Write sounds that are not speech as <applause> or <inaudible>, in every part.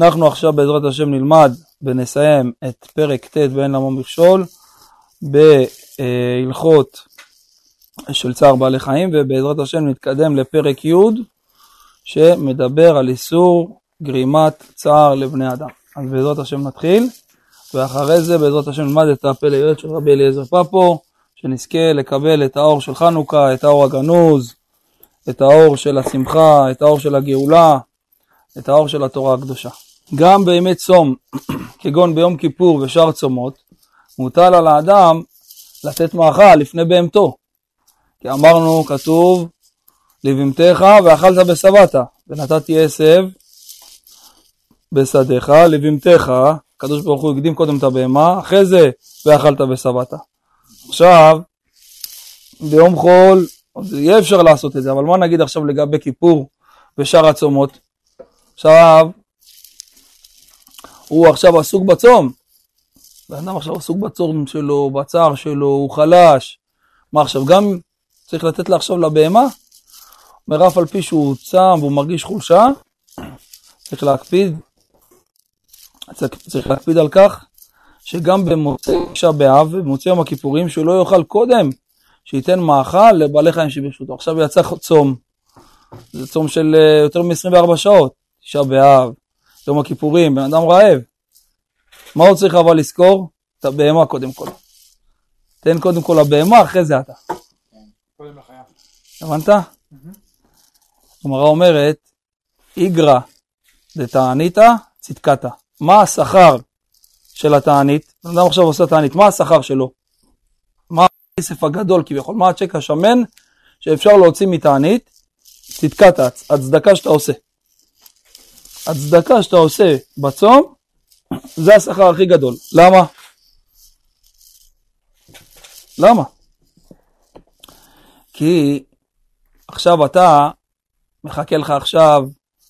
אנחנו עכשיו בעזרת השם נלמד ונסיים את פרק ט' ואין למה מכשול בהלכות של צער בעלי חיים ובעזרת השם נתקדם לפרק י' שמדבר על איסור גרימת צער לבני אדם. אז בעזרת השם נתחיל ואחרי זה בעזרת השם נלמד את הפלא יועץ של רבי אליעזר פפו שנזכה לקבל את האור של חנוכה, את האור הגנוז, את האור של השמחה, את האור של הגאולה, את האור של התורה הקדושה. גם בימי צום, <clears throat> כגון ביום כיפור ושאר צומות, מוטל על האדם לתת מאכל לפני בהמתו. כי אמרנו, כתוב, לבהמתך ואכלת בשבעת, ונתתי עשב בשדיך, לבהמתך, הקדוש ברוך הוא הקדים קודם את הבהמה, אחרי זה ואכלת בשבעת. עכשיו, ביום חול, יהיה אפשר לעשות את זה, אבל מה נגיד עכשיו לגבי כיפור ושאר הצומות? עכשיו, הוא עכשיו עסוק בצום. בן אדם עכשיו עסוק בצום שלו, בצער שלו, הוא חלש. מה עכשיו, גם צריך לתת לה עכשיו לבהמה? אומר, אף על פי שהוא צם והוא מרגיש חולשה, צריך להקפיד, צריך להקפיד על כך שגם במוצאי תשעה באב ובמוצאי יום הכיפורים, שהוא לא יאכל קודם, שייתן מאכל לבעלי חיים שברשותו. עכשיו יצא צום, זה צום של אה, יותר מ-24 שעות, תשעה באב, יום הכיפורים, בן אדם רעב. מה הוא צריך אבל לזכור? את הבהמה קודם כל. תן קודם כל לבהמה, אחרי זה אתה. הבנת? הגמרא אומרת, איגרא דתעניתא צדקתא. מה השכר של התענית? בן אדם עכשיו עושה תענית, מה השכר שלו? מה הכסף הגדול כביכול? מה הצ'ק השמן שאפשר להוציא מתענית? צדקתא, הצדקה שאתה עושה. הצדקה שאתה עושה בצום, זה השכר הכי גדול. למה? למה? כי עכשיו אתה, מחכה לך עכשיו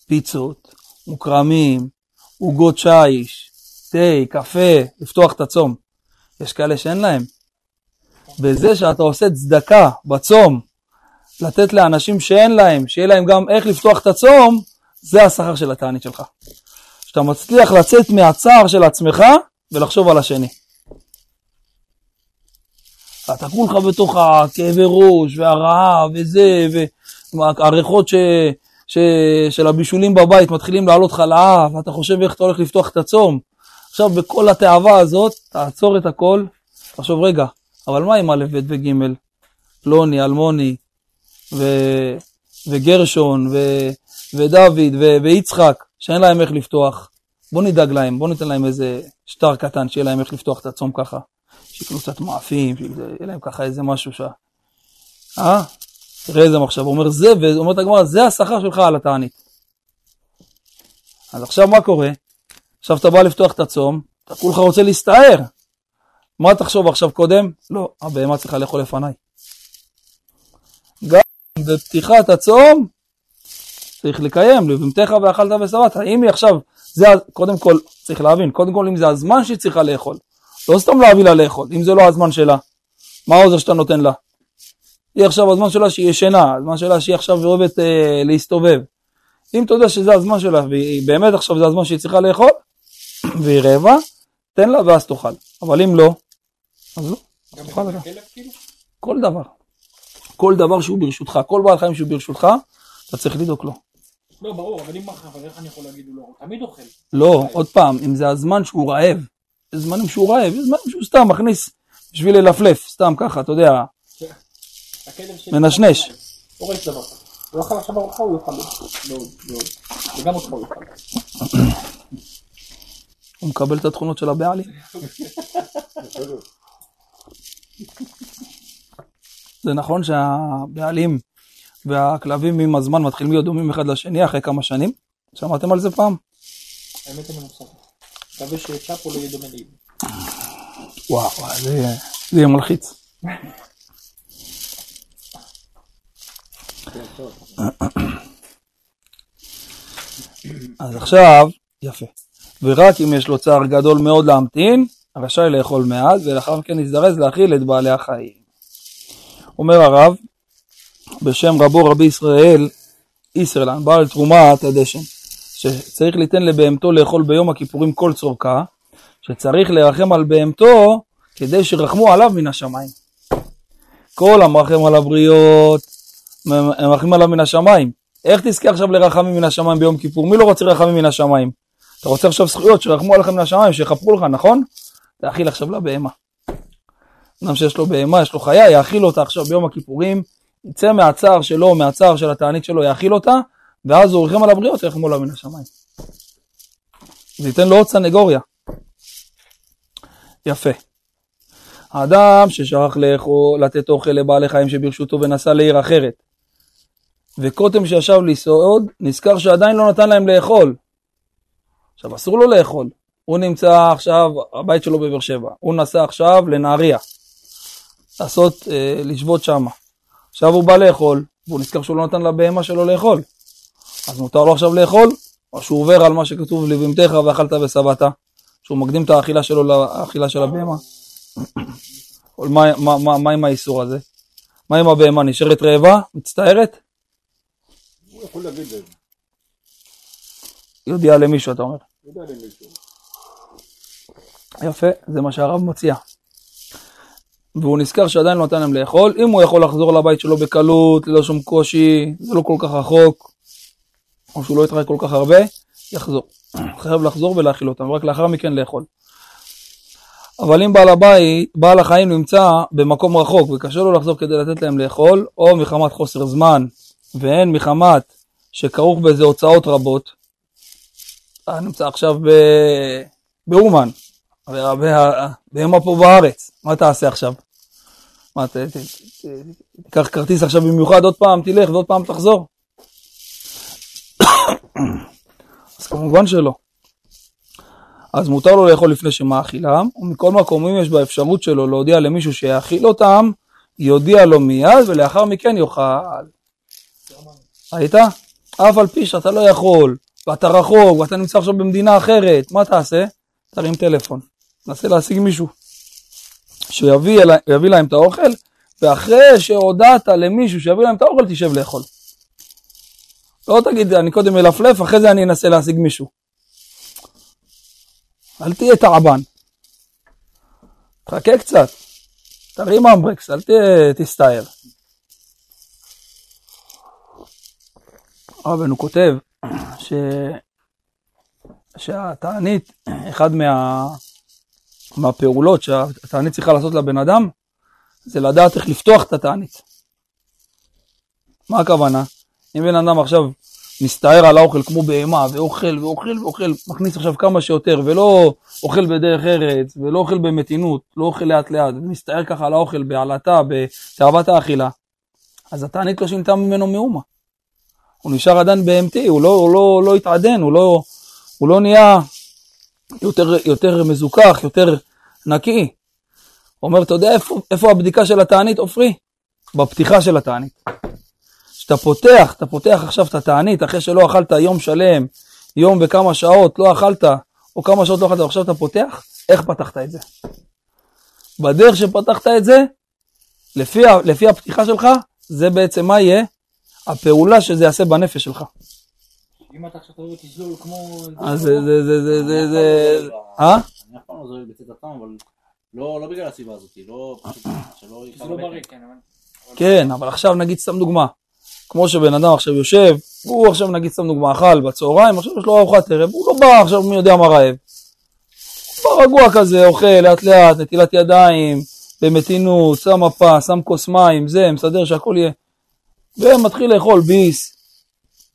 פיצות, מוקרמים, עוגות שיש, תה, קפה, לפתוח את הצום. יש כאלה שאין להם. בזה שאתה עושה צדקה בצום, לתת לאנשים שאין להם, שיהיה להם גם איך לפתוח את הצום, זה השכר של התענית שלך. שאתה מצליח לצאת מהצער של עצמך ולחשוב על השני. אתה כולך בתוך הכאבי ראש והרעב וזה, והריחות ש... ש... של הבישולים בבית מתחילים לעלות לך לאף, ואתה חושב איך אתה הולך לפתוח את הצום. עכשיו בכל התאווה הזאת, תעצור את הכל, תחשוב רגע, אבל מה עם א', ב' וג', פלוני, אלמוני, ו... וגרשון, ו... ודוד ויצחק, שאין להם איך לפתוח, בוא נדאג להם, בוא ניתן להם איזה שטר קטן, שיהיה להם איך לפתוח את הצום ככה. שיקנו קצת מאפים, שיהיה להם ככה איזה משהו ש... אה? תראה איזה מחשב, הוא אומר זה, ואומרת הגמרא, זה השכר שלך על התענית. אז עכשיו מה קורה? עכשיו אתה בא לפתוח את הצום, אתה כולך רוצה להסתער. מה תחשוב עכשיו קודם? לא, הבהמה צריכה לאכול לפניי. גם בפתיחת הצום, צריך לקיים, לבהמתך ואכלת ושבעת. אם היא עכשיו, זה, קודם כל, צריך להבין, קודם כל אם זה הזמן שהיא צריכה לאכול, לא סתם להביא לה לאכול, אם זה לא הזמן שלה, מה העוזר שאתה נותן לה? היא עכשיו, הזמן שלה שהיא ישנה, הזמן שלה שהיא עכשיו אוהבת אה, להסתובב. אם אתה יודע שזה הזמן שלה, והיא באמת עכשיו זה הזמן שהיא צריכה לאכול, <clears throat> והיא רעבה, תן לה ואז תאכל. אבל אם לא, אז לא. תאכל כאילו? כל דבר. כל דבר שהוא ברשותך, כל בעל חיים שהוא ברשותך, אתה צריך לדאוג לו. לא, ברור, אבל אם מחר, איך אני יכול להגיד הוא לא, הוא תמיד אוכל. לא, עוד פעם, אם זה הזמן שהוא רעב, יש זמנים שהוא רעב, יש זמנים שהוא סתם מכניס בשביל ללפלף, סתם ככה, אתה יודע, מנשנש. הוא יאכל עכשיו ארוחה, הוא יאכל וגם אותך הוא יאכל. הוא מקבל את התכונות של הבעלים. זה נכון שהבעלים והכלבים עם הזמן מתחילים להיות דומים אחד לשני אחרי כמה שנים. שמעתם על זה פעם? האמת אני מוסר. מקווה שצ'אפו לא יהיה דומה לי. וואו, זה יהיה מלחיץ. אז עכשיו, יפה. ורק אם יש לו צער גדול מאוד להמתין, רשאי לאכול מעט, ולאחר מכן יזדרז להאכיל את בעלי החיים. אומר הרב, בשם רבו רבי ישראל, ישרלן, בעל תרומת הדשן, שצריך ליתן לבהמתו לאכול ביום הכיפורים כל צורכה, שצריך לרחם על בהמתו כדי שירחמו עליו מן השמיים. כל המרחם על הבריות, מרחמים עליו מן השמיים. איך תזכה עכשיו לרחמים מן השמיים ביום כיפור? מי לא רוצה רחמים מן השמיים? אתה רוצה עכשיו זכויות שירחמו עליכם מן השמיים, שיכפרו לך, נכון? תאכיל עכשיו לבהמה. אדם שיש לו בהמה, יש לו חיה, יאכיל אותה עכשיו ביום הכיפורים, יצא מהצער שלו, מהצער של התענית שלו, יאכיל אותה, ואז הוא ירחם על הבריות, ירחמו עליו מן השמיים. זה ייתן לו עוד סנגוריה. יפה. האדם ששכח לאכול, לתת אוכל לבעלי חיים שברשותו ונסע לעיר אחרת, וקוטם שישב לסעוד, נזכר שעדיין לא נתן להם לאכול. עכשיו, אסור לו לאכול. הוא נמצא עכשיו, הבית שלו בבאר שבע, הוא נסע עכשיו לנהריה, לעשות, אה, לשבות שמה. עכשיו הוא בא לאכול, והוא נזכר שהוא לא נתן לבהמה שלו לאכול. אז מותר לו עכשיו לאכול, או שהוא עובר על מה שכתוב לבהמתך ואכלת ושבעת, שהוא מקדים את האכילה שלו לאכילה של הבהמה. מה, מה, מה, מה עם האיסור הזה? מה עם הבהמה? נשארת רעבה? מצטערת? הוא יכול להגיד את זה. יודיע למישהו, אתה אומר. יודע למישהו. יפה, זה מה שהרב מציע. והוא נזכר שעדיין לא נתן להם לאכול, אם הוא יכול לחזור לבית שלו בקלות, ללא שום קושי, זה לא כל כך רחוק, או שהוא לא יתראה כל כך הרבה, יחזור. חייב לחזור ולהאכיל אותם, ורק לאחר מכן לאכול. אבל אם בעל הבית, בעל החיים נמצא במקום רחוק וקשה לו לחזור כדי לתת להם לאכול, או מחמת חוסר זמן, והן מחמת שכרוך בזה הוצאות רבות, אתה נמצא עכשיו. באומן, בהמה פה בארץ, מה תעשה עכשיו? מה, תיקח כרטיס עכשיו במיוחד, עוד פעם תלך ועוד פעם תחזור? אז כמובן שלא. אז מותר לו לאכול לפני שמאכילם, ומכל מקום אם יש באפשרות שלו להודיע למישהו שיאכיל אותם, יודיע לו מיד ולאחר מכן יאכל. ראית? אף על פי שאתה לא יכול, ואתה רחוק, ואתה נמצא עכשיו במדינה אחרת, מה תעשה? תרים טלפון, נסה להשיג מישהו שיביא אלי, להם את האוכל, ואחרי שהודעת למישהו שיביא להם את האוכל, תשב לאכול. לא תגיד, אני קודם מלפלף, אחרי זה אני אנסה להשיג מישהו. אל תהיה תעבן. תחכה קצת, תרים אמברקס, אל תסתער. רבנו כותב ש... שהתענית, אחד מה... מהפעולות שהתענית צריכה לעשות לבן אדם, זה לדעת איך לפתוח את התענית. מה הכוונה? אם בן אדם עכשיו מסתער על האוכל כמו בהמה, ואוכל ואוכל ואוכל, מכניס עכשיו כמה שיותר, ולא אוכל בדרך ארץ, ולא אוכל במתינות, לא אוכל לאט לאט, ומסתער ככה על האוכל בעלתה, בתאוות האכילה, אז התענית לא שינתה ממנו מאומה. הוא נשאר עדיין בהמתי, הוא לא, הוא לא, לא התעדן, הוא לא, הוא לא נהיה יותר, יותר מזוכח, יותר נקי. אומר, אתה יודע איפה, איפה הבדיקה של התענית, עופרי? בפתיחה של התענית. כשאתה פותח, אתה פותח עכשיו את התענית, אחרי שלא אכלת יום שלם, יום וכמה שעות לא אכלת, או כמה שעות לא אכלת, ועכשיו אתה פותח, איך פתחת את זה? בדרך שפתחת את זה, לפי, לפי הפתיחה שלך, זה בעצם מה יהיה? הפעולה שזה יעשה בנפש שלך. אם אתה עכשיו תבוא תזלול כמו... אז זה, זה, זה, זה, זה, זה, אה? אני אף פעם לא זולל בצאת הטעם, אבל לא לא בגלל הסיבה הזאת, לא פשוט שלא זה לא בריא, כן, אבל... כן, אבל עכשיו נגיד סתם דוגמה. כמו שבן אדם עכשיו יושב, הוא עכשיו נגיד סתם דוגמה, אכל בצהריים, עכשיו יש לו ארוחת ערב, הוא לא בא עכשיו מי יודע מה רעב. הוא בא רגוע כזה, אוכל לאט לאט, נטילת ידיים, במתינות, שם מפה, שם כוס מים, זה, מסדר שהכל יהיה. ומתחיל לאכול ביס,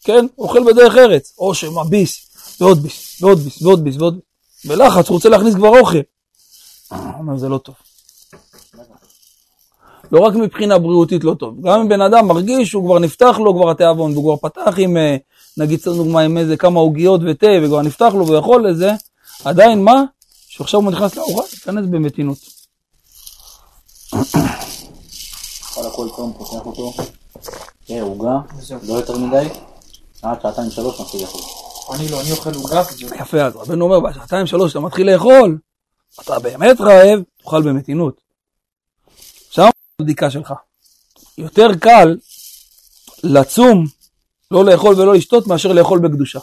כן? אוכל בדרך ארץ, או שמה ביס, ועוד ביס, ועוד ביס, ועוד ביס, ועוד ביס. בלחץ, הוא רוצה להכניס כבר אוכל. הוא אומר, זה לא טוב. לא רק מבחינה בריאותית לא טוב, גם אם בן אדם מרגיש שהוא כבר נפתח לו כבר התיאבון, והוא כבר פתח עם, אה, נגיד סתם דוגמה, עם איזה כמה עוגיות ותה, וכבר נפתח לו ויכול לזה, עדיין מה? שעכשיו הוא נכנס לארוחה, ייכנס במתינות. כל הכל טוב, פותח אותו, אה, עוגה, לא יותר מדי, עד שעתיים שלוש מתחיל לאכול. אני לא, אני אוכל עוגה. יפה, אז רבנו אומר, בשעתיים שלוש אתה מתחיל לאכול, אתה באמת רעב, תאכל במתינות. עכשיו הבדיקה שלך. יותר קל לצום, לא לאכול ולא לשתות, מאשר לאכול בקדושה.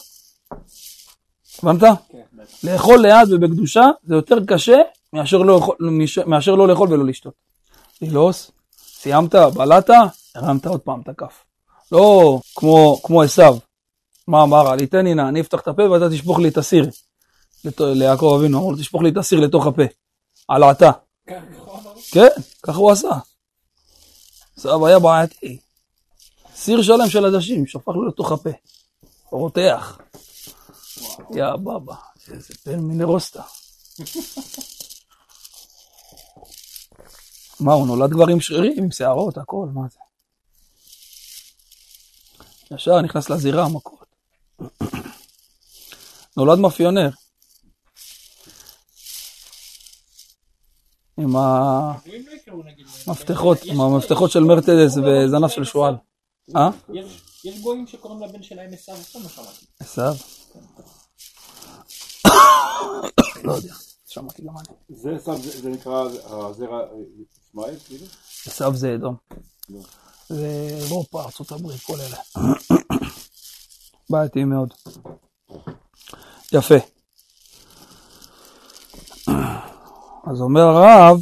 הבנת? כן. לאכול לאט ובקדושה זה יותר קשה מאשר לא, לאכול- מאשר לא לאכול ולא לשתות. ללעוס, סיימת, בלעת, הרמת עוד פעם את הכף. לא כמו, כמו מה אמר? לי תן לי נא, אני אפתח את הפה ואתה תשפוך לי את הסיר. ליעקב אבינו, אמר לו תשפוך לי את הסיר לתוך הפה. ככה הוא אמר. כן, ככה הוא עשה. עשיו היה בעייתי. סיר שלם של עדשים, שפך לו לתוך הפה. רותח. יא בבא, איזה בן מינרוסטה. <laughs> מה, הוא נולד כבר עם שרירים, עם שערות, הכל, מה זה? ישר נכנס לזירה המכות. נולד מאפיונר. עם לא. המפתחות, עם המפתחות של מרצדס וזנב של שועל. אה? יש- גויים שקוראים לבן שלהם עשיו, סתם לא שמעתי. עשיו? לא יודע, שמעתי גם אני. זה שם, זה זה נקרא הזרע ישמעאל, כאילו? עשיו זה אדום. זה אירופה, הברית, כל אלה. בעייתי מאוד. יפה. אז אומר הרב,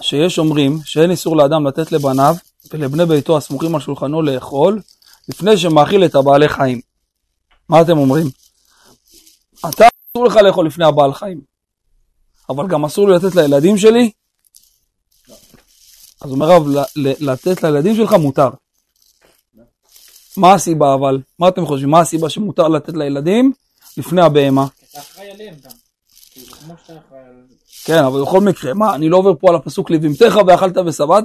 שיש אומרים שאין איסור לאדם לתת לבניו ולבני ביתו הסמוכים על שולחנו לאכול לפני שמאכיל את הבעלי חיים. מה אתם אומרים? אתה אסור לך לאכול לפני הבעל חיים, אבל גם אסור לי לתת לילדים שלי אז אומר הרב, לתת לילדים שלך מותר. מה הסיבה אבל? מה אתם חושבים? מה הסיבה שמותר לתת לילדים לפני הבהמה? כי אתה אחראי עליהם גם. כאילו. כן, אבל בכל מקרה, מה, אני לא עובר פה על הפסוק לבהמתך ואכלת ושבעת?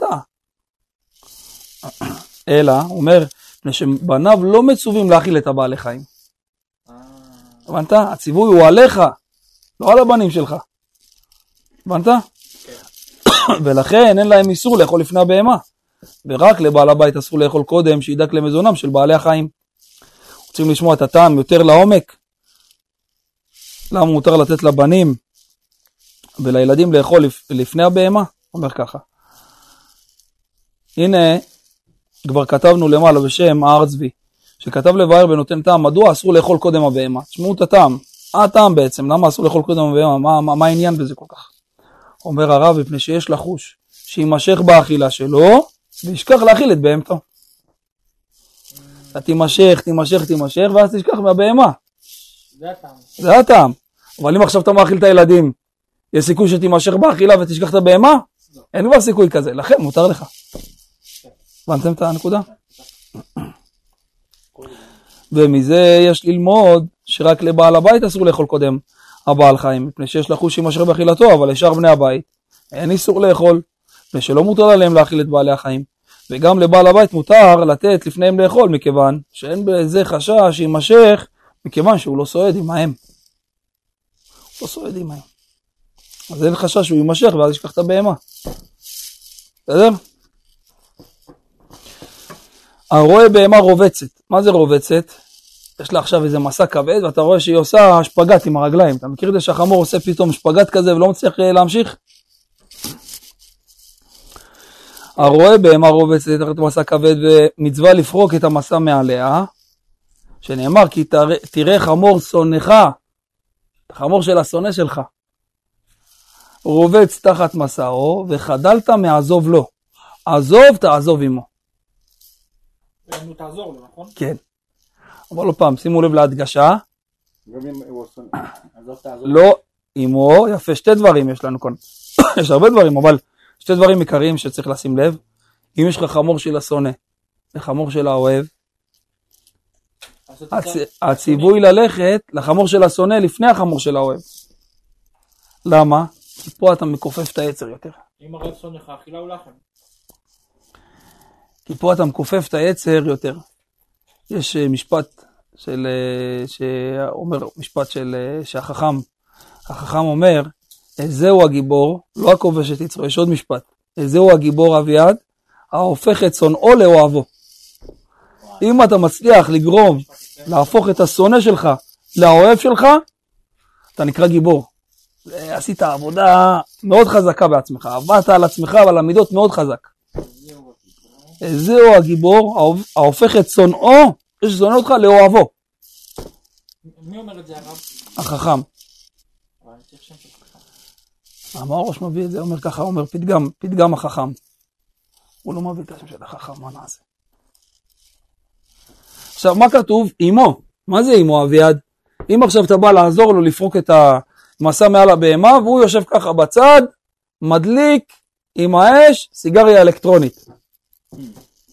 <clears throat> אלא, הוא אומר, מפני שבניו לא מצווים להאכיל את הבעלי חיים. אה, הבנת? הציווי הוא עליך, לא על הבנים שלך. הבנת? <clears throat> ולכן אין להם איסור לאכול לפני הבהמה. ורק לבעל הבית אסור לאכול קודם, שידאג למזונם של בעלי החיים. רוצים לשמוע את הטעם יותר לעומק? למה מותר לתת לבנים ולילדים לאכול לפ- לפני הבהמה? אומר ככה. הנה, כבר כתבנו למעלה בשם הר צבי, שכתב לבאר ונותן טעם, מדוע אסור לאכול קודם הבהמה? תשמעו את הטעם. מה הטעם בעצם? למה אסור לאכול קודם הבהמה? מה, מה, מה העניין בזה כל כך? אומר הרב, מפני שיש לחוש שיימשך באכילה שלו, וישכח להאכיל את בהמתו. אתה תימשך, תימשך, תימשך, ואז תשכח מהבהמה. זה הטעם. זה הטעם. אבל אם עכשיו אתה מאכיל את הילדים, יש סיכוי שתימשך באכילה ותשכח את הבהמה? אין כבר סיכוי כזה, לכן מותר לך. הבנתם את הנקודה? ומזה יש ללמוד שרק לבעל הבית אסור לאכול קודם הבעל חיים, מפני שיש לחוש יימשך באכילתו, אבל לשאר בני הבית אין איסור לאכול, מפני שלא מותר עליהם להאכיל את בעלי החיים. וגם לבעל הבית מותר לתת לפניהם לאכול, מכיוון שאין בזה חשש שיימשך, מכיוון שהוא לא סועד עמהם. הוא לא סועד עמהם. אז אין חשש שהוא יימשך ואז ישכח את הבהמה. בסדר? הרואה בהמה רובצת. מה זה רובצת? יש לה עכשיו איזה מסע כבד ואתה רואה שהיא עושה שפגאט עם הרגליים. אתה מכיר את זה שהחמור עושה פתאום שפגאט כזה ולא מצליח אה, להמשיך? הרואה בהמה רובצת תחת מסע כבד ומצווה לפרוק את המסע מעליה, שנאמר כי תראה, חמור שונאך, החמור של השונא שלך, רובץ תחת מסעו וחדלת מעזוב לו. עזוב תעזוב עמו. נו, תעזור לו, נכון? כן. אבל עוד פעם, שימו לב להדגשה, גם אם הוא עושה... עזוב תעזוב. לא עמו, יפה, שתי דברים יש לנו כאן. <coughs> יש הרבה דברים, אבל שתי דברים עיקריים שצריך לשים לב. אם יש לך חמור של השונא וחמור של האוהב, הצ... הציווי ללכת לחמור של השונא לפני החמור של האוהב. למה? כי פה אתה מכופף את היצר יותר. אם הרב שונאך, אכילה הוא לחם. כי פה אתה מכופף את היצר יותר. יש אה, משפט של, אה, שאומר, משפט של, אה, שהחכם, החכם אומר, זהו הגיבור, לא הכובש את יצרו, יש עוד משפט, זהו הגיבור אביעד, ההופך את שונאו לאוהבו. אם אתה מצליח לגרום, להפוך את השונא שלך לאוהב שלך, אתה נקרא גיבור. עשית עבודה מאוד חזקה בעצמך, עבדת על עצמך ועל המידות מאוד חזק. זהו הגיבור ההופך את שונאו, יש ששונא אותך לאוהבו. מי אומר את זה הרב? החכם. הראש מביא את זה? אומר ככה, אומר פתגם, פתגם החכם. הוא לא מביא את השם של החכם, מה נעשה? עכשיו, מה כתוב? אמו. מה זה אמו, אביעד? אם עכשיו אתה בא לעזור לו לפרוק את המסע מעל הבהמה, והוא יושב ככה בצד, מדליק עם האש סיגריה אלקטרונית.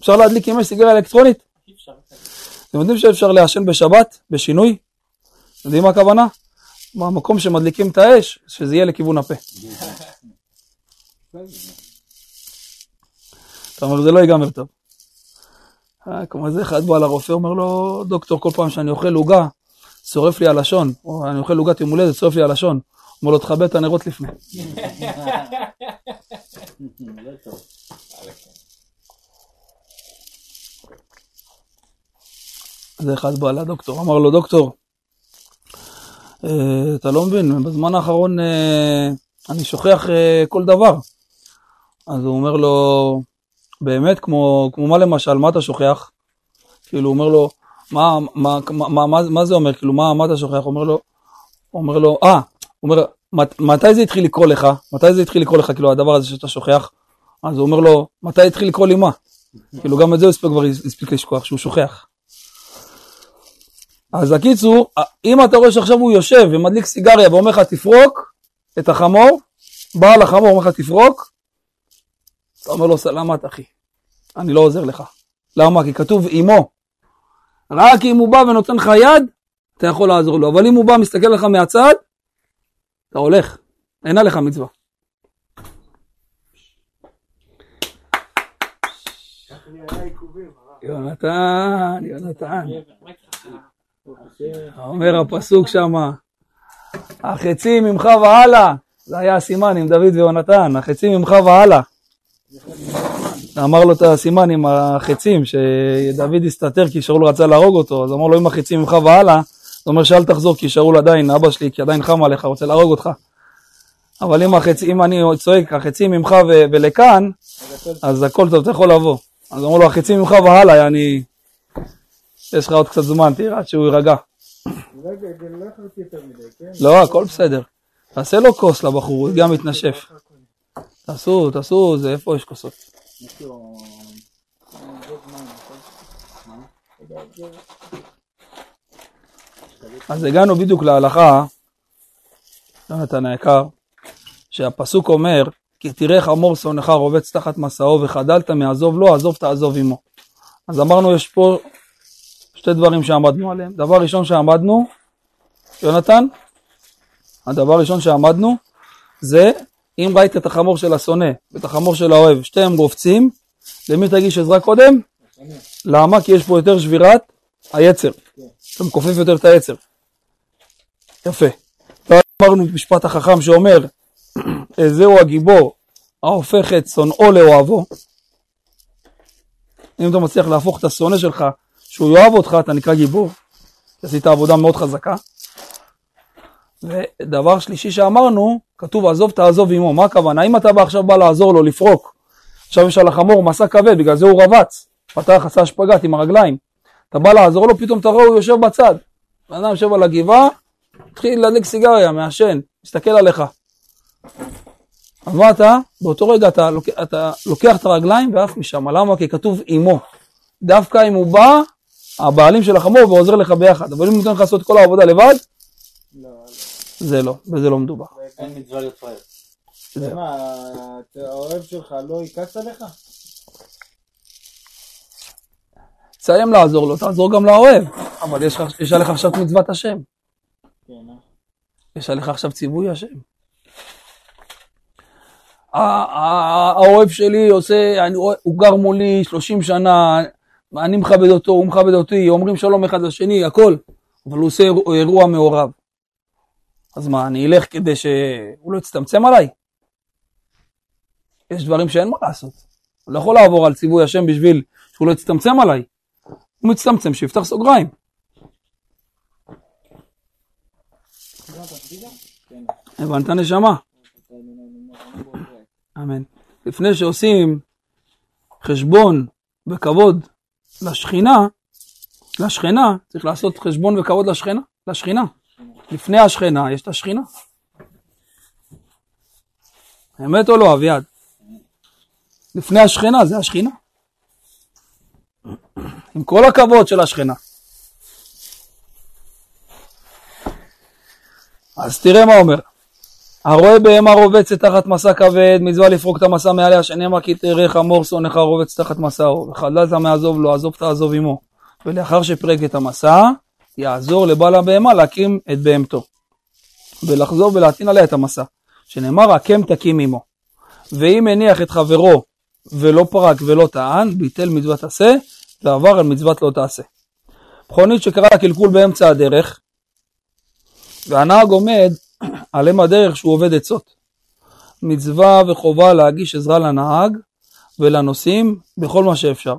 אפשר להדליק עם אש סיגריה אלקטרונית? אתם יודעים שאפשר לעשן בשבת, בשינוי? יודעים מה הכוונה? במקום שמדליקים את האש, שזה יהיה לכיוון הפה. אתה אומר, זה לא ייגמר טוב. אה, כמו זה אחד בא לרופא, אומר לו, דוקטור, כל פעם שאני אוכל עוגה, שורף לי הלשון, או אני אוכל עוגת יום הולדת, שורף לי הלשון. אומר לו, תכבה את הנרות לפני. <laughs> אז אחד בא לדוקטור, אמר לו, דוקטור, אתה לא מבין, בזמן האחרון אה, אני שוכח אה, כל דבר. אז הוא אומר לו, באמת, כמו, כמו מה למשל, מה אתה שוכח? כאילו, הוא אומר לו, מה, מה, מה, מה, מה, זה אומר? כאילו, מה, מה אתה שוכח? הוא אומר לו, אומר לו, אה, הוא אומר, "מת- מתי זה התחיל לקרוא לך? מתי זה התחיל לקרוא לך, כאילו, הדבר הזה שאתה שוכח? אז הוא אומר לו, מתי התחיל לקרוא לי מה? כאילו, גם את זה הוא הספיק כבר הספיק לשכוח, שהוא שוכח. אז הקיצור, אם אתה רואה שעכשיו הוא יושב ומדליק סיגריה ואומר לך תפרוק את החמור, בעל החמור אומר לך תפרוק, אתה אומר לו סלמת אחי, אני לא עוזר לך. למה? כי כתוב עמו. רק אם הוא בא ונותן לך יד, אתה יכול לעזור לו, אבל אם הוא בא מסתכל לך מהצד, אתה הולך, אין עליך מצווה. יונתן, יונתן. אומר הפסוק שמה, החצים ממך והלאה, זה היה הסימן עם דוד ויונתן, החצים ממך והלאה. אמר לו את הסימן עם החצים, שדוד הסתתר כי שאול רצה להרוג אותו, אז אמר לו אם החצים ממך והלאה, זה אומר שאל תחזור כי שאול עדיין, אבא שלי, כי עדיין חם עליך, רוצה להרוג אותך. אבל אם, החצ... אם אני צועק החצים ממך ו... ולכאן, אז הכל טוב, אתה יכול לבוא. אז אמרו לו החצים ממך והלאה, יעני, יש לך עוד קצת זמן, תראה עד שהוא יירגע. לא יודע, זה לא יותר מדי, כן? לא, הכל בסדר. תעשה לו כוס לבחור, הוא גם מתנשף. תעשו, תעשו, זה איפה יש כוסות? יש לו... אז הגענו בדיוק להלכה, יונתן היקר, שהפסוק אומר, כי תראה חמור שונאך רובץ תחת מסעו וחדלת מעזוב לו, עזוב תעזוב עמו. אז אמרנו, יש פה שתי דברים שעמדנו עליהם. דבר ראשון שעמדנו, יונתן, הדבר הראשון שעמדנו, זה אם ראית את החמור של השונא ואת החמור של האוהב, שתיהם רובצים, למי תגיש עזרה קודם? למה? כי יש פה יותר שבירת היצר. אתה מכופף יותר את היצר. יפה. אמרנו משפט החכם שאומר, זהו הגיבור ההופך את שונאו לאוהבו. אם אתה מצליח להפוך את השונא שלך, שהוא יאהב אותך, אתה נקרא גיבור. כי עשית עבודה מאוד חזקה. ודבר שלישי שאמרנו, כתוב עזוב תעזוב עמו, מה הכוונה? אם אתה בא עכשיו בא לעזור לו לפרוק, עכשיו יש על החמור מסע כבד, בגלל זה הוא רבץ, פתח עשה שפגאט עם הרגליים, אתה בא לעזור לו, פתאום אתה רואה הוא יושב בצד, בן אדם יושב על הגבעה, התחיל להדליק סיגריה, מעשן, מסתכל עליך. אז מה אתה? באותו רגע אתה. אתה לוקח את הרגליים ועף משם, למה? כי כתוב עמו. דווקא אם הוא בא, הבעלים של החמור ועוזר לך ביחד, אבל אם הוא נותן לך לעשות כל העבודה לבד, לא, זה לא, בזה לא מדובר. אין מצווה. זה מה, האוהב שלך לא יכעס עליך? תסיים לעזור לו, תעזור גם לאוהב, אבל יש, עליך עכשיו מצוות השם, כן, אה? יש עליך עכשיו ציווי השם. האוהב שלי עושה, הוא גר מולי 30 שנה, אני מכבד אותו, הוא מכבד אותי, אומרים שלום אחד לשני, הכל, אבל הוא עושה אירוע- מעורב. אז מה, אני אלך כדי שהוא לא יצטמצם עליי? יש דברים שאין מה לעשות. אני לא יכול לעבור על ציווי השם בשביל שהוא לא יצטמצם עליי. הוא מצטמצם, שיפתח סוגריים. הבנת נשמה? אמן. לפני שעושים חשבון וכבוד לשכינה, לשכנה, צריך לעשות חשבון וכבוד לשכנה. לשכינה. לפני השכנה יש את השכינה. אמת או לא, אביעד? לפני השכנה זה השכינה. עם כל הכבוד של השכנה. אז תראה מה אומר. הרואה בהמה רובצת תחת מסע כבד, מצווה לפרוק את המסע מעליה, שנאמר כי תראה חמור שונאך רובץ תחת מסעו, וחדלת מעזוב לו, עזוב תעזוב עמו. ולאחר שפרק את המסע, יעזור לבעל הבהמה להקים את בהמתו. ולחזור ולהטעין עליה את המסע, שנאמר הקם תקים עמו. ואם הניח את חברו ולא פרק ולא טען, ביטל מצוות עשה, ועבר על מצוות לא תעשה. מכונית שקרה קלקול באמצע הדרך, והנהג עומד על אם הדרך שהוא עובד עצות. מצווה וחובה להגיש עזרה לנהג ולנוסעים בכל מה שאפשר,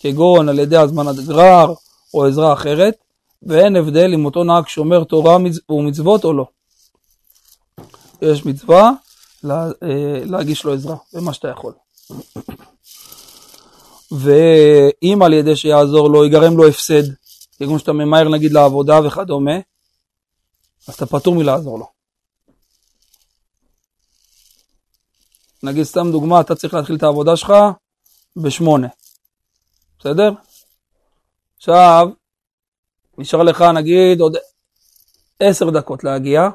כגון על ידי הזמנת גרר או עזרה אחרת, ואין הבדל אם אותו נהג שומר תורה ומצוות או לא. יש מצווה לה, אה, להגיש לו עזרה במה שאתה יכול. ואם על ידי שיעזור לו ייגרם לו הפסד, כגון שאתה ממהר נגיד לעבודה וכדומה, אז אתה פטור מלעזור לו. נגיד סתם דוגמה, אתה צריך להתחיל את העבודה שלך בשמונה, בסדר? עכשיו, נשאר לך נגיד עוד עשר דקות להגיע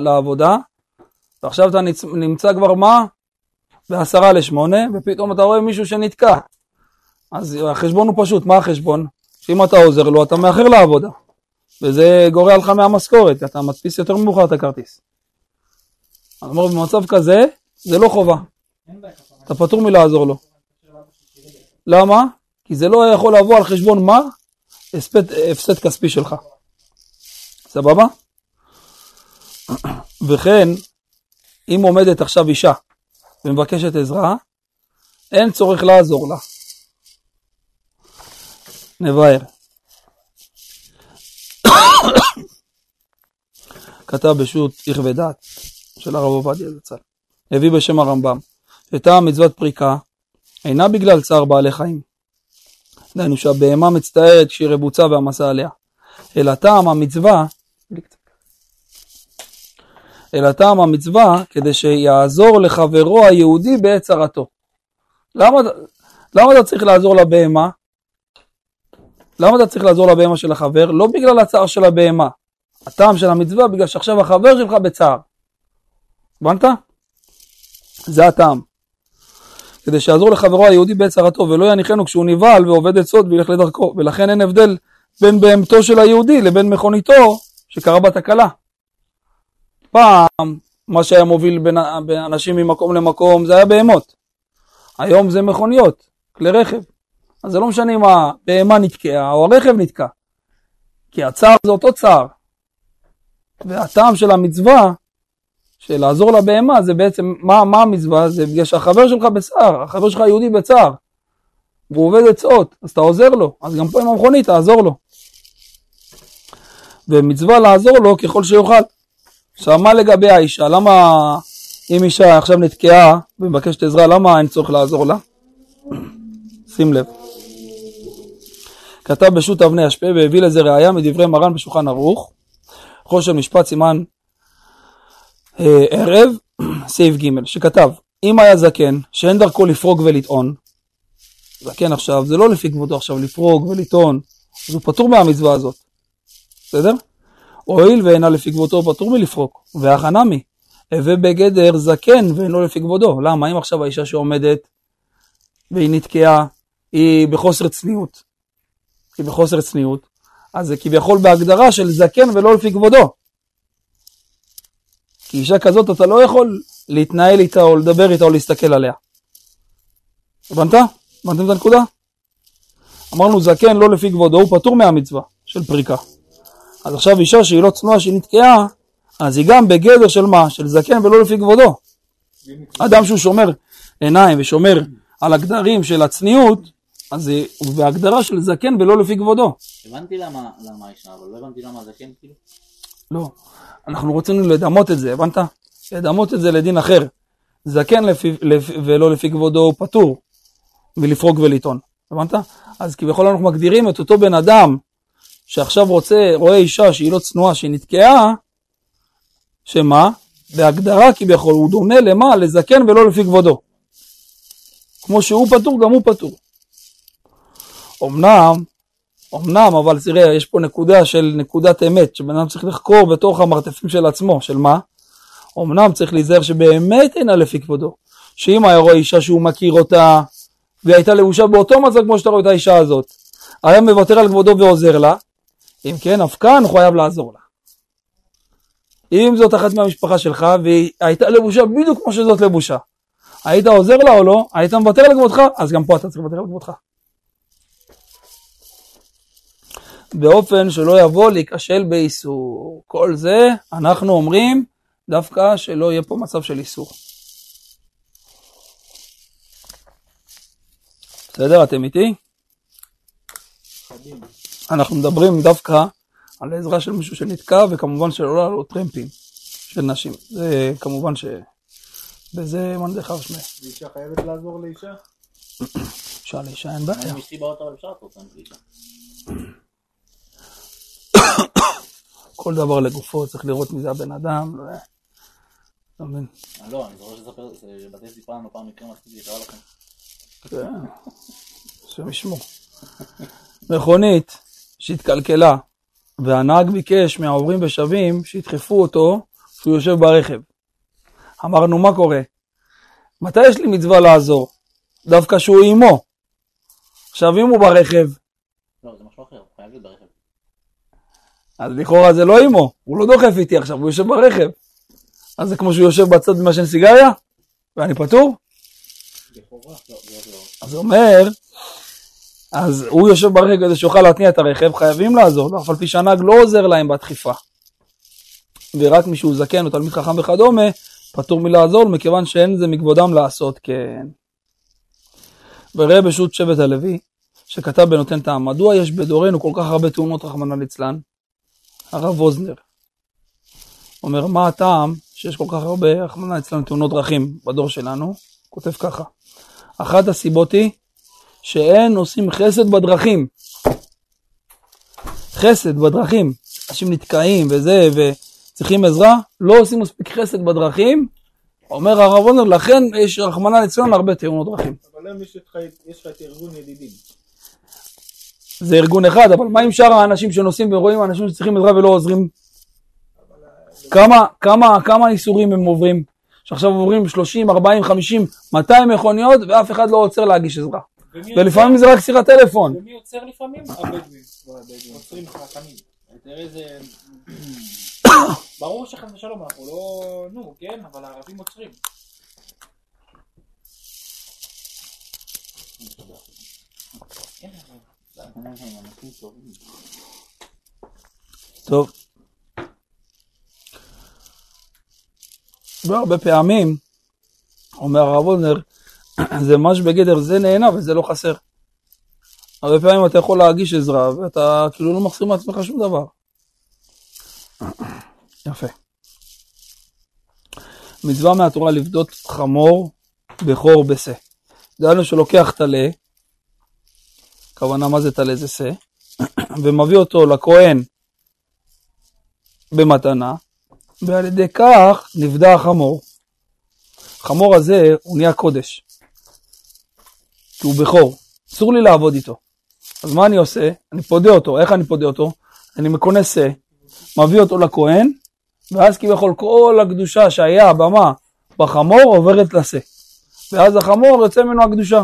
לעבודה, ועכשיו אתה נמצא כבר מה? בעשרה לשמונה, ופתאום אתה רואה מישהו שנתקע. אז החשבון הוא פשוט, מה החשבון? שאם אתה עוזר לו, אתה מאחר לעבודה. וזה גורע לך מהמשכורת, אתה מדפיס יותר מאוחר את הכרטיס. אז אומר, במצב כזה, זה לא חובה. אתה פטור מלעזור לו. למה? כי זה לא יכול לבוא על חשבון מה? הפסד, הפסד כספי שלך. סבבה? <clears throat> וכן, אם עומדת עכשיו אישה ומבקשת עזרה, אין צורך לעזור לה. נבהר. <coughs> כתב בשו"ת יכווה דעת של הרב עובדיה זצ"ל. הביא בשם הרמב"ם, שטעם מצוות פריקה אינה בגלל צער בעלי חיים. דהיינו שהבהמה מצטערת כשהיא רבוצה והמסע עליה. אלא טעם המצווה, אלא טעם המצווה כדי שיעזור לחברו היהודי בעת צרתו. למה, למה אתה צריך לעזור לבהמה? למה אתה צריך לעזור לבהמה של החבר? לא בגלל הצער של הבהמה. הטעם של המצווה בגלל שעכשיו החבר שלך בצער. הבנת? זה הטעם. כדי שיעזור לחברו היהודי בעת צרתו ולא יניחנו כשהוא נבהל ועובד עצות וילך לדרכו ולכן אין הבדל בין בהמתו של היהודי לבין מכוניתו שקרה בה תקלה. פעם מה שהיה מוביל בין אנשים ממקום למקום זה היה בהמות. היום זה מכוניות, כלי רכב. אז זה לא משנה אם הבהמה נתקעה או הרכב נתקע. כי הצער זה אותו צער. והטעם של המצווה, של לעזור לבהמה, זה בעצם, מה, מה המצווה? זה בגלל שהחבר שלך בצער, החבר שלך יהודי בצער. והוא עובד עצות, אז אתה עוזר לו, אז גם פה עם המכונית תעזור לו. ומצווה לעזור לו ככל שיוכל. עכשיו, מה לגבי האישה? למה אם אישה עכשיו נתקעה ומבקשת עזרה, למה אין צורך לעזור לה? <clears throat> שים לב. כתב בשו"ת אבני אשפה והביא לזה ראייה מדברי מרן בשולחן ערוך, חושן משפט סימן ערב, <clears throat> סעיף ג', שכתב, אם היה זקן שאין דרכו לפרוג ולטעון, זקן עכשיו, זה לא לפי כבודו עכשיו לפרוג ולטעון, אז הוא פטור מהמצווה הזאת, בסדר? הואיל ואינה לפי כבודו פטור מלפרוק, והחנמי, הווה בגדר זקן ואינו לפי כבודו. למה? אם עכשיו האישה שעומדת והיא נתקעה, היא בחוסר צניעות, היא בחוסר צניעות, אז זה כביכול בהגדרה של זקן ולא לפי כבודו. כי אישה כזאת אתה לא יכול להתנהל איתה או לדבר איתה או להסתכל עליה. הבנת? הבנתם את הנקודה? אמרנו זקן לא לפי כבודו, הוא פטור מהמצווה של פריקה. אז עכשיו אישה שהיא לא צנועה, שהיא נתקעה, אז היא גם בגדר של מה? של זקן ולא לפי כבודו. אדם שהוא שומר עיניים ושומר על הגדרים של הצניעות, אז הוא בהגדרה של זקן ולא לפי כבודו. הבנתי למה אישה, אבל לא הבנתי למה זקן כאילו. לא, אנחנו רוצים לדמות את זה, הבנת? לדמות את זה לדין אחר. זקן לפי, לפי, ולא לפי כבודו פטור מלפרוק ולטעון, הבנת? אז כביכול אנחנו מגדירים את אותו בן אדם שעכשיו רוצה, רואה אישה שהיא לא צנועה, שהיא נתקעה, שמה? בהגדרה כביכול, הוא דומה למה? לזקן ולא לפי כבודו. כמו שהוא פטור, גם הוא פטור. אמנם, אמנם, אבל תראה, יש פה נקודה של נקודת אמת, שבן אדם צריך לחקור בתוך המרתפים של עצמו, של מה? אמנם צריך להיזהר שבאמת אינה לפי כבודו. שאם היה רואה אישה שהוא מכיר אותה, והיא הייתה לבושה באותו מצב כמו שאתה רואה את האישה הזאת, היה מוותר על כבודו ועוזר לה, אם כן, אף כאן הוא חייב לעזור לה. אם זאת אחת מהמשפחה שלך, והיא הייתה לבושה בדיוק כמו שזאת לבושה, היית עוזר לה או לא, היית מוותר על כבודך, אז גם פה אתה צריך לוותר על כבודך. באופן שלא יבוא להיכשל באיסור. כל זה אנחנו אומרים דווקא שלא יהיה פה מצב של איסור. בסדר, אתם איתי? אנחנו מדברים דווקא על עזרה של מישהו שנתקע, וכמובן שלא לעלות טרמפים של נשים. זה כמובן ש... בזה מאן דכר שמיה. ואישה חייבת לעזור לאישה? <clears throat> אפשר לאישה אין בעיה. אם אשתי באוטו אבל אפשר לעשות אותם לאישה. כל דבר לגופו, צריך לראות מי זה הבן אדם. לא- אתה מבין? אה, לא, אני זוכר שספר, שבתי סיפרה לנו פעם מקרה מצחיק שקרה לכם. כן, השם ישמור. מכונית שהתקלקלה, והנהג ביקש מהעוברים ושבים שידחפו אותו כשהוא יושב ברכב. אמרנו, מה קורה? מתי יש לי מצווה לעזור? דווקא שהוא עימו. עכשיו, אם הוא ברכב, לא, זה משהו אחר, הוא חייב להיות ברכב. אז לכאורה זה לא עימו, הוא לא דוחף איתי עכשיו, הוא יושב ברכב. אז זה כמו שהוא יושב בצד ומעשן סיגריה? ואני פטור? לא, זה לא. אז הוא אומר, אז הוא יושב ברגע הזה שיוכל להתניע את הרכב, חייבים לעזור לו, אף על פי שהנהג לא עוזר להם בדחיפה. ורק מי שהוא זקן או תלמיד חכם וכדומה, פטור מלעזור לו, מכיוון שאין זה מכבודם לעשות כן. וראה בשו"ת שבט הלוי, שכתב בנותן טעם, מדוע יש בדורנו כל כך הרבה תאונות רחמנא ליצלן? הרב ווזנר. אומר, מה הטעם שיש כל כך הרבה, רחמנא ליצלן, תאונות דרכים בדור שלנו? כותב ככה, אחת הסיבות היא שאין עושים חסד בדרכים. חסד בדרכים. אנשים נתקעים וזה, וצריכים עזרה, לא עושים מספיק חסד בדרכים. אומר הרב וונר, לכן יש רחמנא ליצלן הרבה תאונות דרכים. אבל היום יש לך את ארגון ידידים. זה ארגון אחד, אבל מה עם שאר האנשים שנוסעים ורואים אנשים שצריכים עזרה ולא עוזרים? כמה, כמה, כמה איסורים הם עוברים? שעכשיו עוברים 30, 40, 50, 200 מכוניות ואף אחד לא עוצר להגיש עזרה. ולפעמים זה רק שיחת טלפון. ומי עוצר לפעמים? הבדואים. עוצרים תמיד. תראה איזה... <coughs> ברור שחס ושלום אנחנו לא... נו, כן, אבל הערבים עוצרים. כן, אבל- אנשים טובים. טוב. והרבה פעמים, אומר הרב וולנר, <clears throat> זה ממש בגדר זה נהנה וזה לא חסר. הרבה פעמים אתה יכול להגיש עזרה ואתה כאילו לא מחסיר מעצמך שום דבר. <clears throat> יפה. מצווה מהתורה לפדות חמור בכור בשה. דהיינו שלוקח טלה, הכוונה מה זה טלה זה שה, ומביא אותו לכהן במתנה, ועל ידי כך נפדה החמור. החמור הזה הוא נהיה קודש, כי הוא בכור, אסור לי לעבוד איתו. אז מה אני עושה? אני פודה אותו, איך אני פודה אותו? אני מכונס שא, מביא אותו לכהן, ואז כביכול כל הקדושה שהיה הבמה בחמור עוברת לשא. ואז החמור יוצא ממנו הקדושה.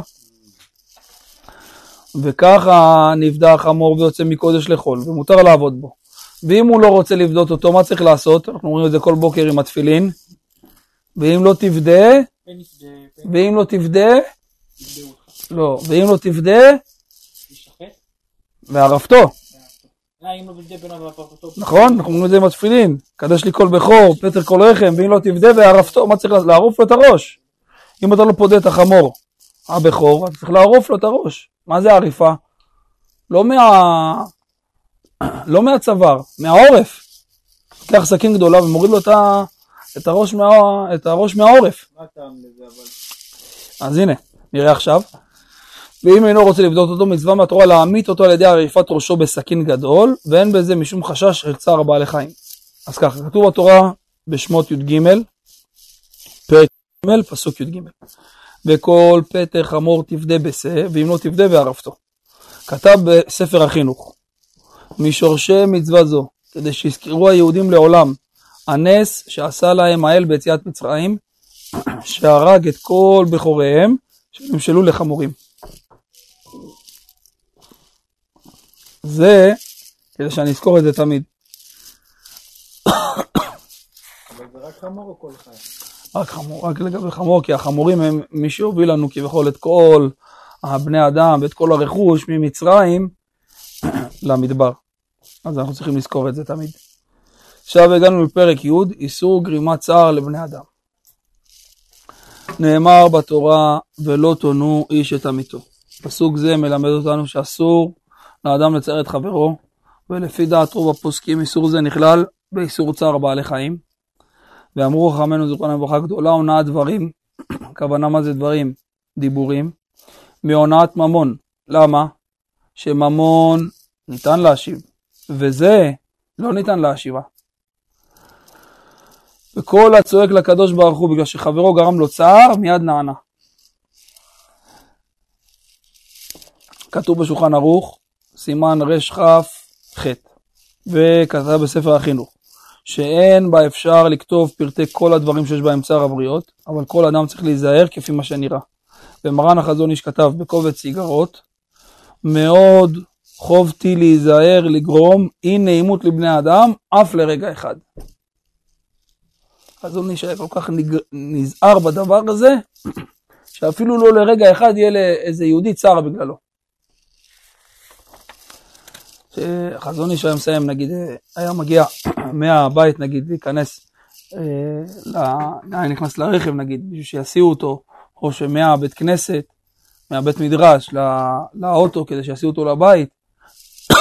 וככה נפדה החמור ויוצא מקודש לחול, ומותר לעבוד בו. ואם הוא לא רוצה לפדות אותו, מה צריך לעשות? אנחנו אומרים את זה כל בוקר עם התפילין. ואם לא פן ואם לא אותך. לא, ואם לא תשחט. וערפתו. נכון? אנחנו אומרים את זה עם התפילין. קדש לי כל בכור, פטר כל רחם, ואם לא תפדה וערפתו, מה צריך לעשות? לערוף לו את הראש. אם אתה לא פודה את החמור, הבכור, אתה צריך לערוף לו את הראש. מה זה עריפה? לא מה... לא מהצוואר, מהעורף. לוקח סכין גדולה ומוריד לו את, ה... את, הראש מה... את הראש מהעורף. מה הטעם לזה אבל? אז הנה, נראה עכשיו. ואם אינו רוצה לבדוק אותו, מצווה מהתורה להמית אותו על ידי עריפת ראשו בסכין גדול, ואין בזה משום חשש של צער בעלי חיים. אז ככה, כתוב בתורה בשמות י"ג, פרק ג', פסוק י"ג. בכל פתח חמור תפדה בשה, ואם לא תפדה בערפתו. כתב בספר החינוך, משורשי מצווה זו, כדי שיזכרו היהודים לעולם הנס שעשה להם האל ביציאת מצרים, שהרג את כל בכוריהם, שנמשלו לחמורים. זה, כדי שאני אזכור את זה תמיד. אבל זה רק חמור או כל חי? רק חמור, רק לגבי חמור, כי החמורים הם מי שהוביל לנו כביכול את כל הבני אדם ואת כל הרכוש ממצרים <clears throat> למדבר. אז אנחנו צריכים לזכור את זה תמיד. עכשיו הגענו לפרק י', איסור גרימת צער לבני אדם. נאמר בתורה, ולא תונו איש את עמיתו. פסוק זה מלמד אותנו שאסור לאדם לצייר את חברו, ולפי דעת רוב הפוסקים איסור זה נכלל באיסור צער בעלי חיים. ואמרו חכמינו זכרונם לברכה גדולה הונאת דברים, <clears throat> הכוונה מה זה דברים? דיבורים, מהונאת ממון. למה? שממון ניתן להשיב, וזה לא ניתן להשיבה. וכל הצועק לקדוש ברוך הוא בגלל שחברו גרם לו צער, מיד נענה. כתוב בשולחן ערוך, סימן רכ"ח, וכתב בספר החינוך, שאין בה אפשר לכתוב פרטי כל הדברים שיש בהם צער הבריות, אבל כל אדם צריך להיזהר כפי מה שנראה. ומרן החזון איש כתב בקובץ איגרות, מאוד חובתי להיזהר לגרום אי נעימות לבני אדם, אף לרגע אחד. חזון איש היה כל כך נג... נזהר בדבר הזה, שאפילו לא לרגע אחד יהיה לאיזה יהודי צער בגללו. חזון איש היה מסיים, נגיד, היה מגיע מהבית, נגיד, להיכנס, אה, היה נכנס לרכב, נגיד, בשביל שיסיעו אותו, או שמהבית כנסת, מהבית מדרש לא, לאוטו, כדי שיסיעו אותו לבית. <coughs>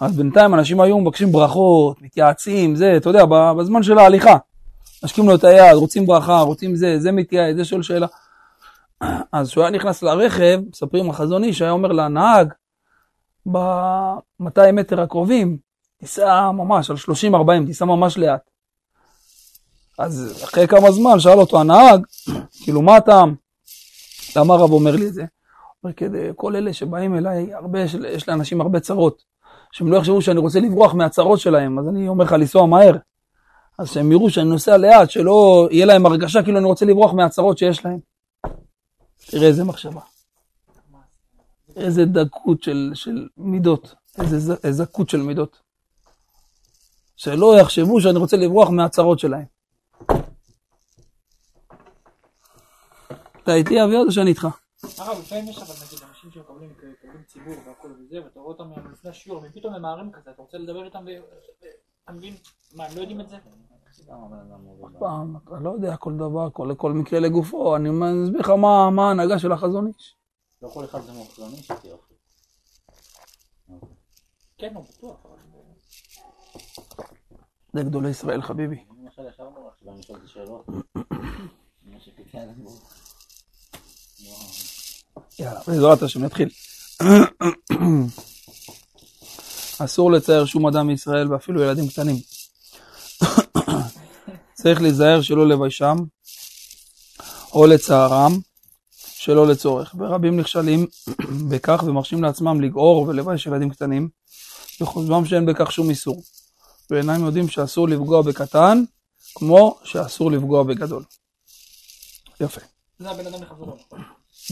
אז בינתיים אנשים היו מבקשים ברכות, מתייעצים, זה, אתה יודע, בזמן של ההליכה. משקים לו את היד, רוצים ברכה, רוצים זה, זה מתייעץ, זה שואל שאלה. <coughs> אז כשהוא היה נכנס לרכב, מספרים החזון איש, היה אומר לנהג, ב-200 מטר הקרובים, תיסע ממש, על 30-40, תיסע ממש לאט. אז אחרי כמה זמן שאל אותו הנהג, כאילו מה הטעם? למה הרב אומר לי את זה? אומר כדי, כל אלה שבאים אליי, הרבה, יש לאנשים הרבה צרות, שהם לא יחשבו שאני רוצה לברוח מהצרות שלהם, אז אני אומר לך לנסוע מהר. אז שהם יראו שאני נוסע לאט, שלא יהיה להם הרגשה כאילו אני רוצה לברוח מהצרות שיש להם. תראה איזה מחשבה. איזה דקות של, של מידות, איזה, זכות של מידות. שלא יחשבו שאני רוצה לברוח מהצרות שלהם. אתה איתי אביעד או שאני איתך? הרב, לפעמים יש אבל נגיד אנשים שמקבלים מקבלים ציבור והכל וזה, ואתה רואה אותם לפני השיעור, הם פתאום ממהרים כזה, אתה רוצה לדבר איתם, אתה מבין? מה, הם לא יודעים את זה? פעם, אתה לא יודע כל דבר, כל, מקרה לגופו, אני מסביר לך מה ההנהגה של החזון איש. לא כל אחד זה מוחלני שתהיה אוכל. כן, הוא בטוח. אבל- זה גדולי ישראל חביבי. <coughs> יאללה, בעזרת השם נתחיל. <coughs> אסור לצייר שום אדם מישראל ואפילו ילדים קטנים. <coughs> צריך להיזהר שלא לביישם או לצערם שלא לצורך. ורבים נכשלים <clears throat> בכך ומרשים לעצמם לגעור ולבייש ילדים קטנים וחושבם שאין בכך שום איסור. ואינם יודעים שאסור לפגוע בקטן כמו שאסור לפגוע בגדול. יפה. זה הבן אדם לחברו.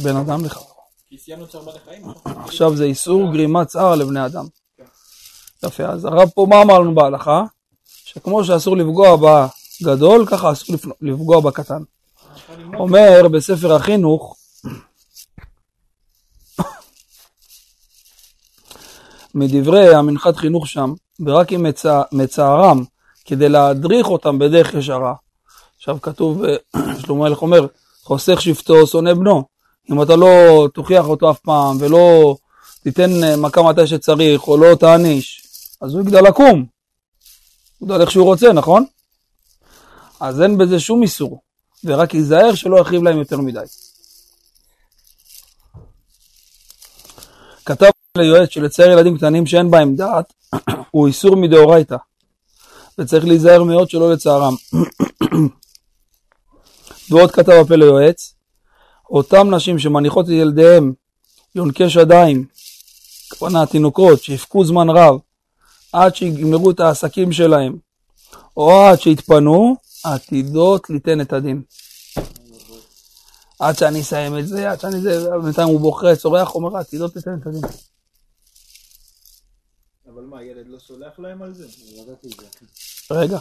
בין אדם לחברו. כי סיימנו צער בעלי חיים. עכשיו זה איסור גרימת צער לבני אדם. יפה, אז הרב פה מה אמר לנו בהלכה? שכמו שאסור לפגוע בגדול, ככה אסור לפ- לפגוע בקטן. אומר בספר החינוך, מדברי המנחת חינוך שם, ורק אם מצע, מצערם כדי להדריך אותם בדרך ישרה. עכשיו כתוב, אה, <clears throat> שלמה המלך אומר, חוסך שבטו שונא בנו. אם אתה לא תוכיח אותו אף פעם ולא תיתן אה, מכה מתי שצריך או לא תעניש, אז הוא יגדל לקום. הוא יגדל איך שהוא רוצה, נכון? אז אין בזה שום איסור, ורק ייזהר שלא ירחיב להם יותר מדי. כתב ליועץ שלצייר ילדים קטנים שאין בהם דעת, <clears throat> הוא איסור מדאורייתא, וצריך להיזהר מאוד שלא לצערם. <clears throat> ועוד כתב הפה ליועץ, אותם נשים שמניחות את ילדיהם יונקי שדיים, הכוונה התינוקות, שיבכו זמן רב, עד שיגמרו את העסקים שלהם, או עד שיתפנו, עתידות ליתן את הדין. עד שאני אסיים את זה, עד שאני זה, בינתיים הוא בוכה, צורח, אומר עתידות ליתן את הדין. אבל מה, ילד לא סולח להם על זה? רגע.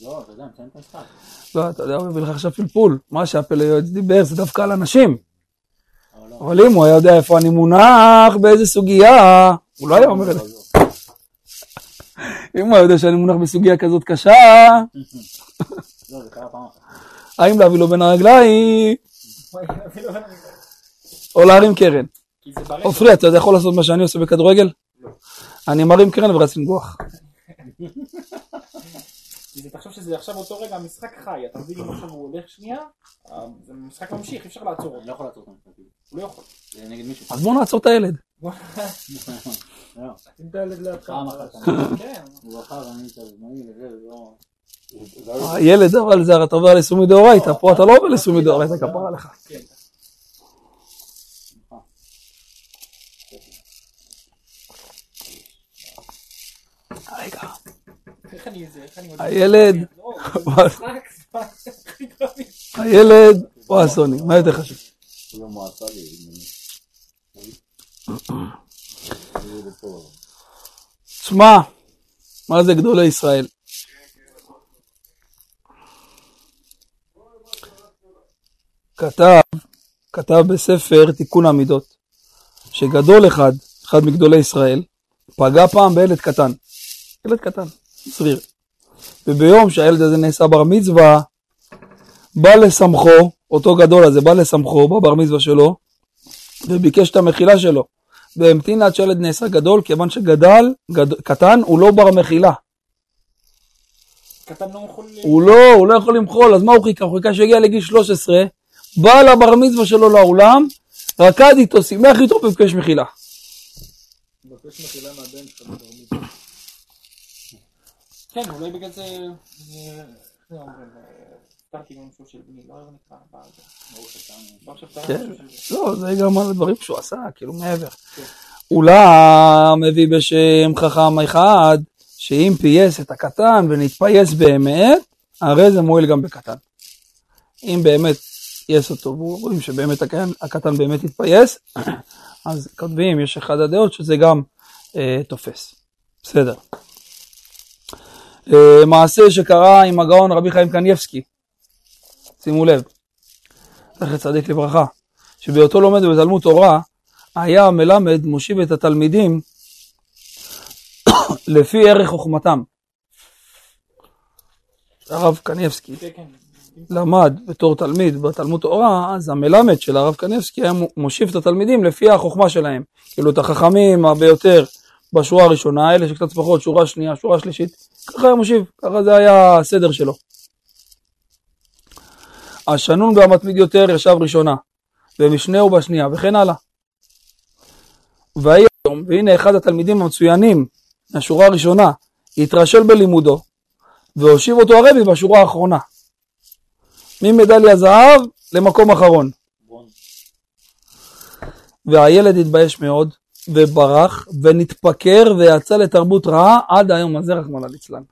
לא, אתה יודע, מצייין את המשחק. לא, אתה יודע, הוא מביא לך עכשיו פלפול. מה שהפה ליועץ דיבר זה דווקא על אנשים. אבל לא. אבל אם הוא היה יודע איפה אני מונח, באיזה סוגיה, הוא לא היה אומר את זה. אם הוא היה יודע שאני מונח בסוגיה כזאת קשה. האם להביא לו בין הרגליים, או להרים קרן. עופרי, אתה יכול לעשות מה שאני עושה בכדורגל? אני מרים קרן ורץ לנגוח. כי זה תחשוב שזה עכשיו אותו רגע המשחק חי, אתה מבין אם עכשיו הוא הולך שנייה, אה, זה משחק ממשיך, אי אפשר לעצור אני אותו. לא יכול לעצור המשחקים. הוא לא יכול. זה נגד מישהו. אז בואו נעצור את הילד. לא. כן. הילד אבל זה הרי אתה עובר לסומי דאורייתא, פה אתה לא עובר לסומי דאורייתא, כפרה לך. כן. רגע, הילד, לא. <laughs> הילד או הסוני, מה יותר חשוב? זה מועצה לי. אני זה פה. שמע, מה זה גדולי ישראל? כתב, כתב בספר תיקון המידות, שגדול אחד, אחד מגדולי ישראל, פגע פעם בילד קטן, ילד קטן, צריר, וביום שהילד הזה נעשה בר מצווה, בא לשמחו, אותו גדול הזה בא לשמחו בבר מצווה שלו, וביקש את המחילה שלו. והמתין עד שהילד נעשה גדול, כיוון שגדל, גד... קטן, הוא לא בר מחילה. קטן לא יכול... הוא לא, הוא לא יכול למחול, אז מה הוא חיכה? הוא חיכה שיגיע לגיל 13, בא לבר מצווה שלו לאולם, רקד איתו, שימח איתו וביקש מחילה. מבקש מחילה מהבן שלך בבר מצווה. כן, אולי בגלל זה... זה- איך זה אומרים? אה, של בני, לא נקרא? כן. זה. לא, זה גם על הדברים שהוא עשה, כאילו מעבר. אולם מביא בשם חכם אחד, שאם פייס את הקטן ונתפייס באמת, הרי זה מועיל גם בקטן. אם באמת פייס אותו, ורואים שבאמת הקטן, הקטן באמת התפייס, <clears throat> אז כותבים, יש אחד הדעות שזה גם אה, תופס. בסדר. אה, מעשה שקרה עם הגאון רבי חיים קניבסקי, שימו לב, זכר צדיק לברכה, שבהיותו לומד בתלמוד תורה, היה המלמד מושיב את התלמידים <coughs> לפי ערך חוכמתם. הרב קניבסקי כן, כן. למד בתור תלמיד בתלמוד תורה, אז המלמד של הרב קניבסקי היה מושיב את התלמידים לפי החוכמה שלהם. כאילו את החכמים ביותר בשורה הראשונה, אלה שקצת פחות, שורה שנייה, שורה שלישית, ככה היה מושיב, ככה זה היה הסדר שלו. השנון והמתמיד יותר ישב ראשונה, ומשנהו בשנייה, וכן הלאה. ויהי היום, והנה אחד התלמידים המצוינים מהשורה הראשונה, התרשל בלימודו, והושיב אותו הרבי בשורה האחרונה. ממדליה זהב למקום אחרון. והילד התבייש מאוד, וברח, ונתפקר, ויצא לתרבות רעה עד היום הזה, רחמנא ליצלן.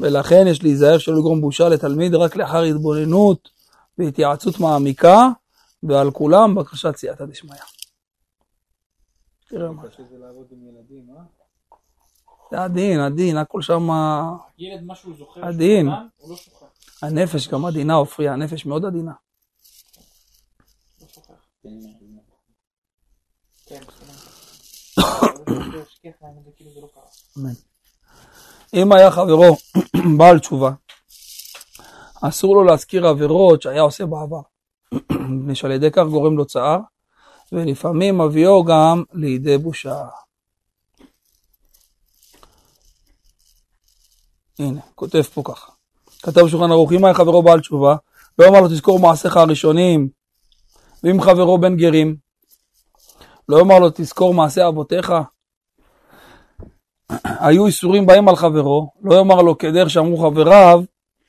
ולכן יש להיזהר שלא לגרום בושה לתלמיד רק לאחר התבוננות והתייעצות מעמיקה, ועל כולם בקשת סייעתא דשמיא. תראה מה זה. אה? זה עדין, עדין, הכל שם, ילד מה שהוא זוכר, עדין. הוא לא שוכח. הנפש גם עדינה, עופרי, הנפש מאוד עדינה. לא <coughs> אם היה חברו <clears throat> בעל תשובה, אסור לו להזכיר עבירות שהיה עושה בעבר, <clears throat> מפני שעל ידי כך גורם לו צער, ולפעמים מביאו גם לידי בושה. הנה, כותב פה ככה. כתב בשולחן ערוך, אם היה חברו בעל תשובה, לא אמר לו תזכור מעשיך הראשונים, ואם חברו בן גרים, לא אמר לו תזכור מעשי אבותיך. היו איסורים בהם על חברו, לא יאמר לו כדרך שאמרו חבריו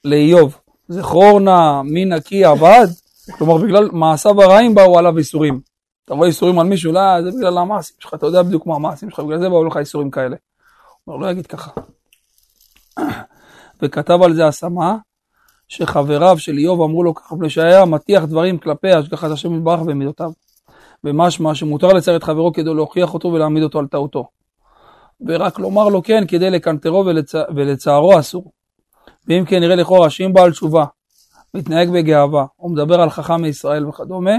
לאיוב, זכור נא מי נקי עבד, כלומר בגלל מעשיו הרעים באו עליו איסורים. אתה רואה איסורים על מישהו, לא, זה בגלל המעשים שלך, אתה יודע בדיוק מה המעשים שלך, בגלל זה באו לך איסורים כאלה. הוא אומר, לא יגיד ככה. <clears throat> וכתב על זה השמה, שחבריו של איוב אמרו לו ככה, מפני שהיה מטיח דברים כלפי השגחת השם יתברך ומידותיו. ומשמע שמותר לצייר את חברו כדי להוכיח אותו ולהעמיד אותו על טעותו. ורק לומר לו כן כדי לקנטרו ולצ... ולצערו אסור. ואם כן נראה לכאורה שאם בעל תשובה מתנהג בגאווה, או מדבר על חכם מישראל וכדומה,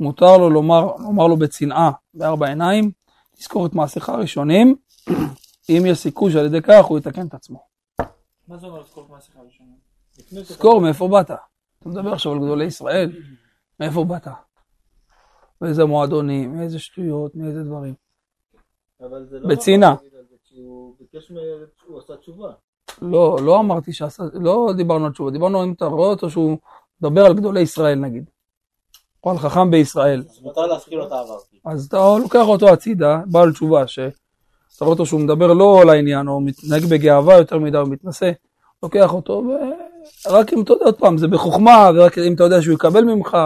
מותר לו לומר, לומר לו בצנעה, בארבע עיניים, תזכור את מעשיך הראשונים, <clears throat> אם יש סיכוי שעל ידי כך הוא יתקן את עצמו. מה זה אומר לזכור את מעשיך הראשונים? תזכור מאיפה באת. אתה מדבר עכשיו על גדולי ישראל, מאיפה באת? מאיזה מועדונים, מאיזה שטויות, מאיזה דברים. אבל זה לא בצנעה. להגיד על זה, כי הוא ביקש, מ- הוא עשה תשובה. לא, לא אמרתי שעשה, לא דיברנו על תשובה, דיברנו אם אתה רואה אותו שהוא מדבר על גדולי ישראל נגיד. או על חכם בישראל. אז מותר להזכיר לו את העבר. אז אתה לוקח אותו הצידה, בעל תשובה, שאתה רואה אותו שהוא מדבר לא לעניין, או מתנהג בגאווה יותר מדי, או מתנשא, לוקח אותו, ורק אם אתה יודע, עוד פעם, זה בחוכמה, ורק אם אתה יודע שהוא יקבל ממך,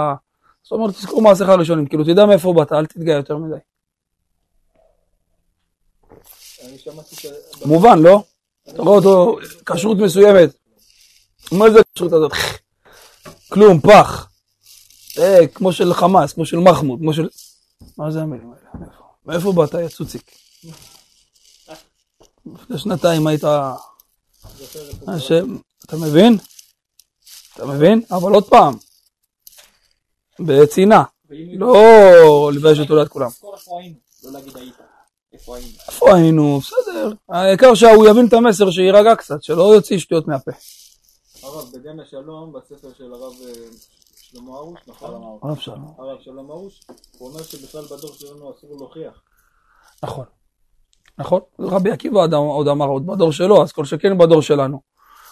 זאת אומרת, תזכור מעשיך הראשונים, כאילו, תדע מאיפה באת, אל תתגאה יותר מדי. אני שמעתי ש... מובן, לא? אתה רואה אותו, כשרות מסוימת. מה זה הכשרות הזאת? כלום, פח. אה, כמו של חמאס, כמו של מחמוד, כמו של... מה זה המילים האלה? מאיפה? באת, יא צוציק? לפני שנתיים היית... השם, אתה מבין? אתה מבין? אבל עוד פעם, בצנעה, לא לבייש אותו ליד כולם. איפה היינו? בסדר. העיקר שהוא יבין את המסר, שיירגע קצת, שלא יוציא שטויות מהפה. הרב, בגן השלום, בספר של הרב אה, שלמה ארוש, נכון? הרב שלום. הרב שלום ארוש, הוא אומר שבכלל בדור שלנו אסור להוכיח. נכון. נכון. רבי עקיבא עוד- אמר עוד בדור שלו, אז כל שכן בדור שלנו.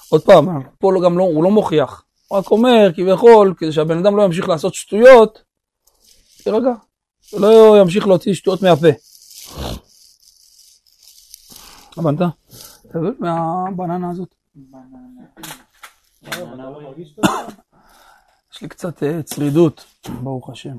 עוד פעם, פה גם לא, הוא לא מוכיח. הוא רק אומר, כביכול, כדי שהבן אדם לא ימשיך לעשות שטויות, תירגע. שלא ימשיך להוציא שטויות מהפה. הבנת? מבין מהבננה הזאת? לא? יש לי קצת אה, צרידות, ברוך השם.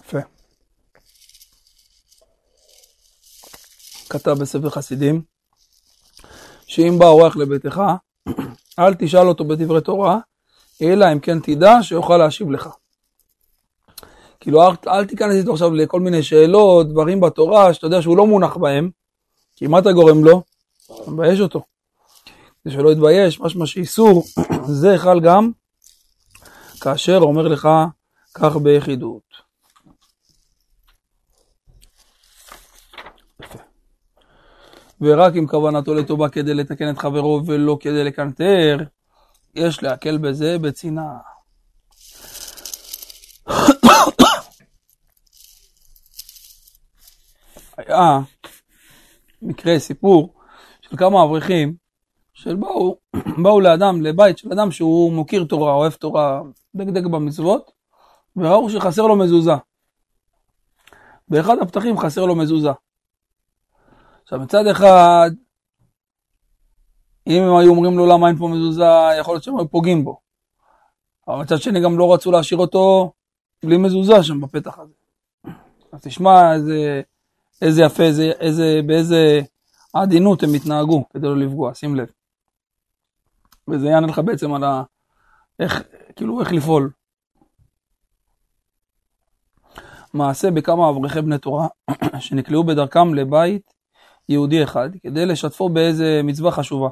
יפה. כתב בספר חסידים, שאם בא אורח לביתך, אל תשאל אותו בדברי תורה, אלא אם כן תדע שיוכל להשיב לך. כאילו אל, אל תיכנס איתו עכשיו לכל מיני שאלות, דברים בתורה, שאתה יודע שהוא לא מונח בהם, כי מה אתה גורם לו? אתה מבייש אותו. כדי שלא יתבייש, משמע שאיסור, <clears throat> זה חל גם כאשר אומר לך כך ביחידות. יפה. ורק אם כוונתו לטובה כדי לתקן את חברו ולא כדי לקנטר, יש להקל בזה בצנעה. היה מקרה, סיפור, של כמה אברכים, של באו, באו לאדם, לבית של אדם שהוא מוקיר תורה, אוהב תורה, דגדג במצוות, וראו שחסר לו מזוזה. באחד הפתחים חסר לו מזוזה. עכשיו מצד אחד, אם הם היו אומרים לו למה אין פה מזוזה, יכול להיות שהם היו פוגעים בו. אבל מצד שני גם לא רצו להשאיר אותו בלי מזוזה שם בפתח הזה. אז תשמע איזה, איזה יפה, איזה, איזה, באיזה עדינות הם התנהגו כדי לא לפגוע, שים לב. וזה יענה לך בעצם על ה... איך, כאילו, איך לפעול. מעשה בכמה אברכי בני תורה שנקלעו בדרכם לבית יהודי אחד כדי לשתפו באיזה מצווה חשובה.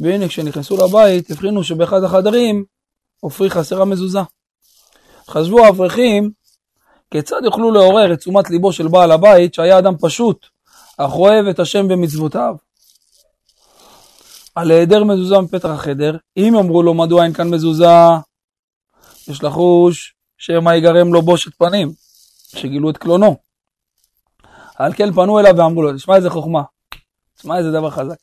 והנה כשנכנסו לבית הבחינו שבאחד החדרים עופרי חסרה מזוזה. חשבו האברכים כיצד יוכלו לעורר את תשומת ליבו של בעל הבית שהיה אדם פשוט אך אוהב את השם במצוותיו. על היעדר מזוזה מפתח החדר. אם אמרו לו מדוע אין כאן מזוזה, יש לחוש שמא ייגרם לו בושת פנים, שגילו את קלונו. על כן פנו אליו ואמרו לו, תשמע איזה חוכמה, תשמע איזה דבר חזק.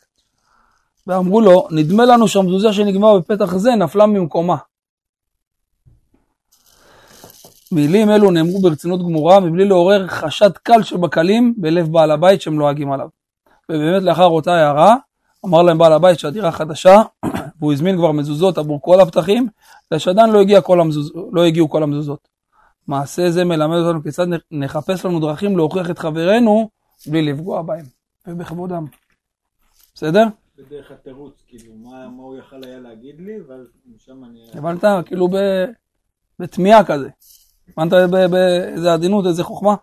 ואמרו לו, נדמה לנו שהמזוזה שנגמרה בפתח זה נפלה ממקומה. מילים אלו נאמרו ברצינות גמורה, מבלי לעורר חשד קל שבקלים בלב בעל הבית שהם לועגים עליו. ובאמת לאחר אותה הערה, אמר להם בעל הבית שהדירה חדשה, <clears throat> והוא הזמין כבר מזוזות עבור כל הפתחים, ושעדיין לא, המזוז, לא הגיעו כל המזוזות. מעשה זה מלמד אותנו כיצד נחפש לנו דרכים להוכיח את חברינו בלי לפגוע בהם ובכבודם. בסדר? בדרך התירוץ, כאילו, מה מה הוא יכל היה להגיד לי, ואז משם אני... הבנת? כאילו ב- בתמיהה כזה. הבנת ב- באיזה עדינות, איזה חוכמה?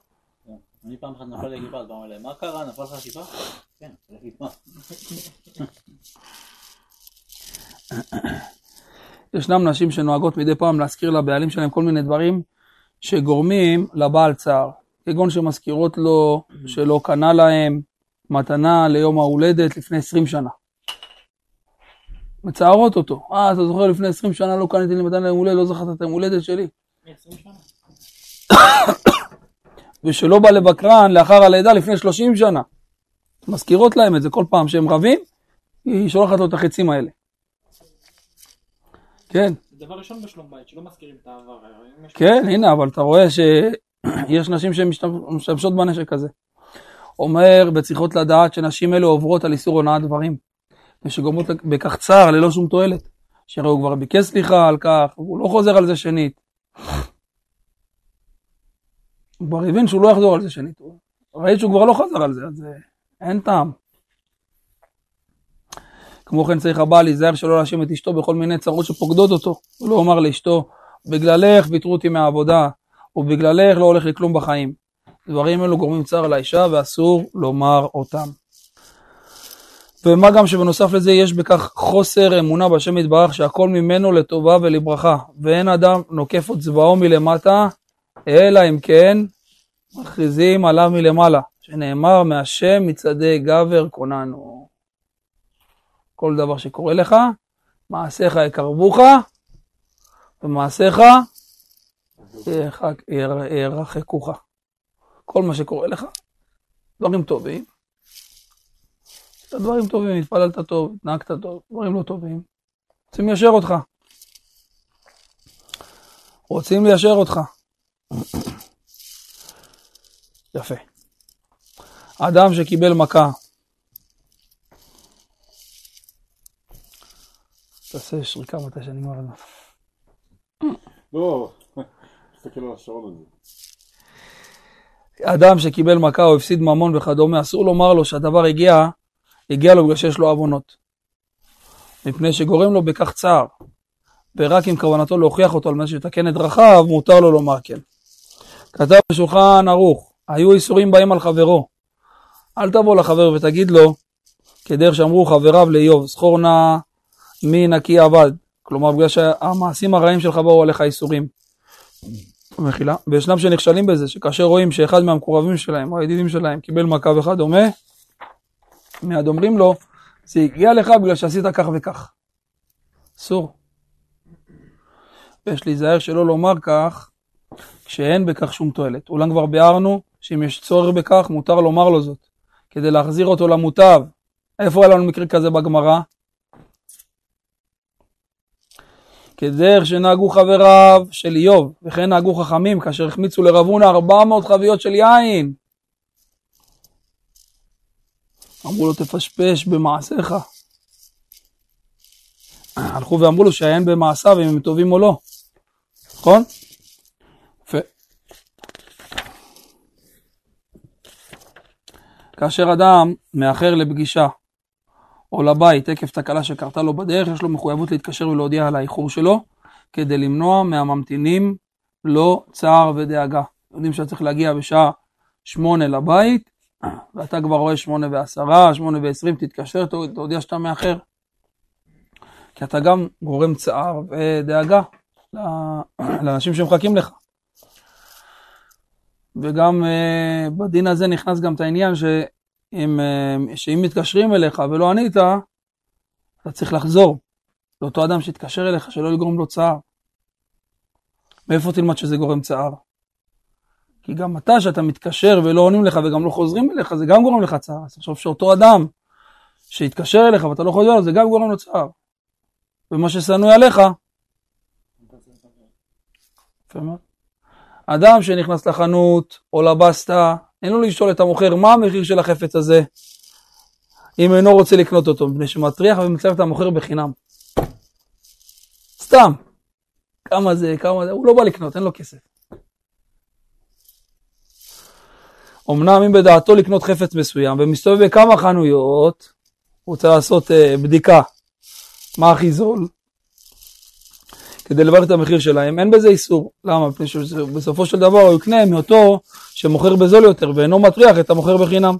אני פעם אחת נפל כיפה, אז אומר להם, מה קרה? נפל לך כיפה? כן, כיפה. ישנם נשים שנוהגות מדי פעם להזכיר לבעלים שלהם כל מיני דברים שגורמים לבעל צער. כגון שמזכירות לו שלא קנה להם מתנה ליום ההולדת לפני 20 שנה. מצערות אותו. אה, אתה זוכר לפני 20 שנה לא קניתי לי מתנה ליום הולדת, לא זכרת את היום הולדת שלי. מ-20 שנה. <coughs> ושלא בא לבקרן לאחר הלידה לפני 30 שנה. מזכירות להם את זה כל פעם שהם רבים, היא שולחת לו את החצים האלה. כן, דבר ראשון בשלום בית, שלא מזכירים את העבר. יש- כן, הנה, אבל אתה רואה שיש נשים שמשתמשות בנשק הזה. אומר בצריכות לדעת שנשים אלו עוברות על איסור הונאת דברים, ושגורמות בכך צער ללא שום תועלת. שהרי הוא כבר ביקש סליחה על כך, והוא לא חוזר על זה שנית. הוא כבר הבין שהוא לא יחזור על זה שנית. הוא- ראית שהוא כבר לא חזר על זה, אז אה, אין טעם. כמו כן צריך הבעל להיזהר שלא להאשים את אשתו בכל מיני צרות שפוקדות אותו. הוא לא אומר לאשתו, בגללך ויתרו אותי מהעבודה, ובגללך לא הולך לי כלום בחיים. דברים אלו גורמים צער לאישה ואסור לומר אותם. ומה גם שבנוסף לזה יש בכך חוסר אמונה בהשם יתברך שהכל ממנו לטובה ולברכה, ואין אדם נוקף את צבאו מלמטה, אלא אם כן מכריזים עליו מלמעלה, שנאמר מהשם מצעדי גבר כוננו. כל דבר שקורה לך, מעשיך יקרבוך, ומעשיך ירחק- יר- ירחקוך. כל מה שקורה לך, דברים טובים. דברים טובים, התפללת טוב, התנהגת טוב, דברים לא טובים. רוצים ליישר אותך. רוצים ליישר אותך. יפה. אדם שקיבל מכה, תעשה שריקה מתי שנגמר הזמן. לא, תסתכל על השעון הזה. אדם שקיבל מכה או הפסיד ממון וכדומה, אסור לומר לו שהדבר הגיע, הגיע לו בגלל שיש לו עוונות. מפני שגורם לו בכך צער. ורק אם כוונתו להוכיח אותו על מנת שיתקן את דרכיו, מותר לו לומר כן. כתב בשולחן ערוך, היו איסורים באים על חברו. אל תבוא לחבר ותגיד לו, כדרך שאמרו חבריו לאיוב, זכור נא מי נקי עבד. כלומר, בגלל שהמעשים הרעים שלך באו עליך איסורים. מחילה. וישנם שנכשלים בזה, שכאשר רואים שאחד מהמקורבים שלהם, או הידידים שלהם, קיבל מכה וכדומה, מיד אומרים לו, זה הגיע לך בגלל שעשית כך וכך. אסור. ויש להיזהר שלא לומר כך, כשאין בכך שום תועלת. אולם כבר ביארנו שאם יש צורך בכך, מותר לומר לו זאת, כדי להחזיר אותו למוטב. איפה היה לנו מקרה כזה בגמרא? כדרך שנהגו חבריו של איוב, וכן נהגו חכמים כאשר החמיצו לרב הונא 400 חביות של יין. אמרו לו תפשפש במעשיך. הלכו ואמרו לו שהיין במעשיו אם הם טובים או לא. נכון? יפה. כאשר אדם מאחר לפגישה או לבית עקב תקלה שקרתה לו בדרך, יש לו מחויבות להתקשר ולהודיע על האיחור שלו, כדי למנוע מהממתינים לו צער ודאגה. יודעים שאתה צריך להגיע בשעה שמונה לבית, <clears throat> ואתה כבר רואה שמונה ועשרה, שמונה ועשרים, תתקשר, תודיע שאתה מאחר. כי אתה גם גורם צער ודאגה <clears throat> לאנשים שמחכים לך. וגם אה, בדין הזה נכנס גם את העניין שאם, אה, שאם מתקשרים אליך ולא ענית, אתה צריך לחזור לאותו אדם שהתקשר אליך, שלא לגרום לו צער. מאיפה תלמד שזה גורם צער? כי גם אתה, שאתה מתקשר ולא עונים לך וגם לא חוזרים אליך, זה גם גורם לך צער. אז תחשוב שאותו אדם שהתקשר אליך ואתה לא חוזר אליו, זה גם גורם לו צער. ומה ששנוא עליך. אדם שנכנס לחנות או לבסטה, אין לו לשאול את המוכר מה המחיר של החפץ הזה, אם אינו רוצה לקנות אותו, מפני שמטריח ומצלם את המוכר בחינם. סתם. כמה זה, כמה זה, הוא לא בא לקנות, אין לו כסף. אמנם אם בדעתו לקנות חפץ מסוים ומסתובב בכמה חנויות, הוא רוצה לעשות uh, בדיקה מה הכי זול, כדי לברר את המחיר שלהם, אין בזה איסור. למה? מפני שבסופו של דבר הוא יקנה מאותו שמוכר בזול יותר ואינו מטריח את המוכר בחינם.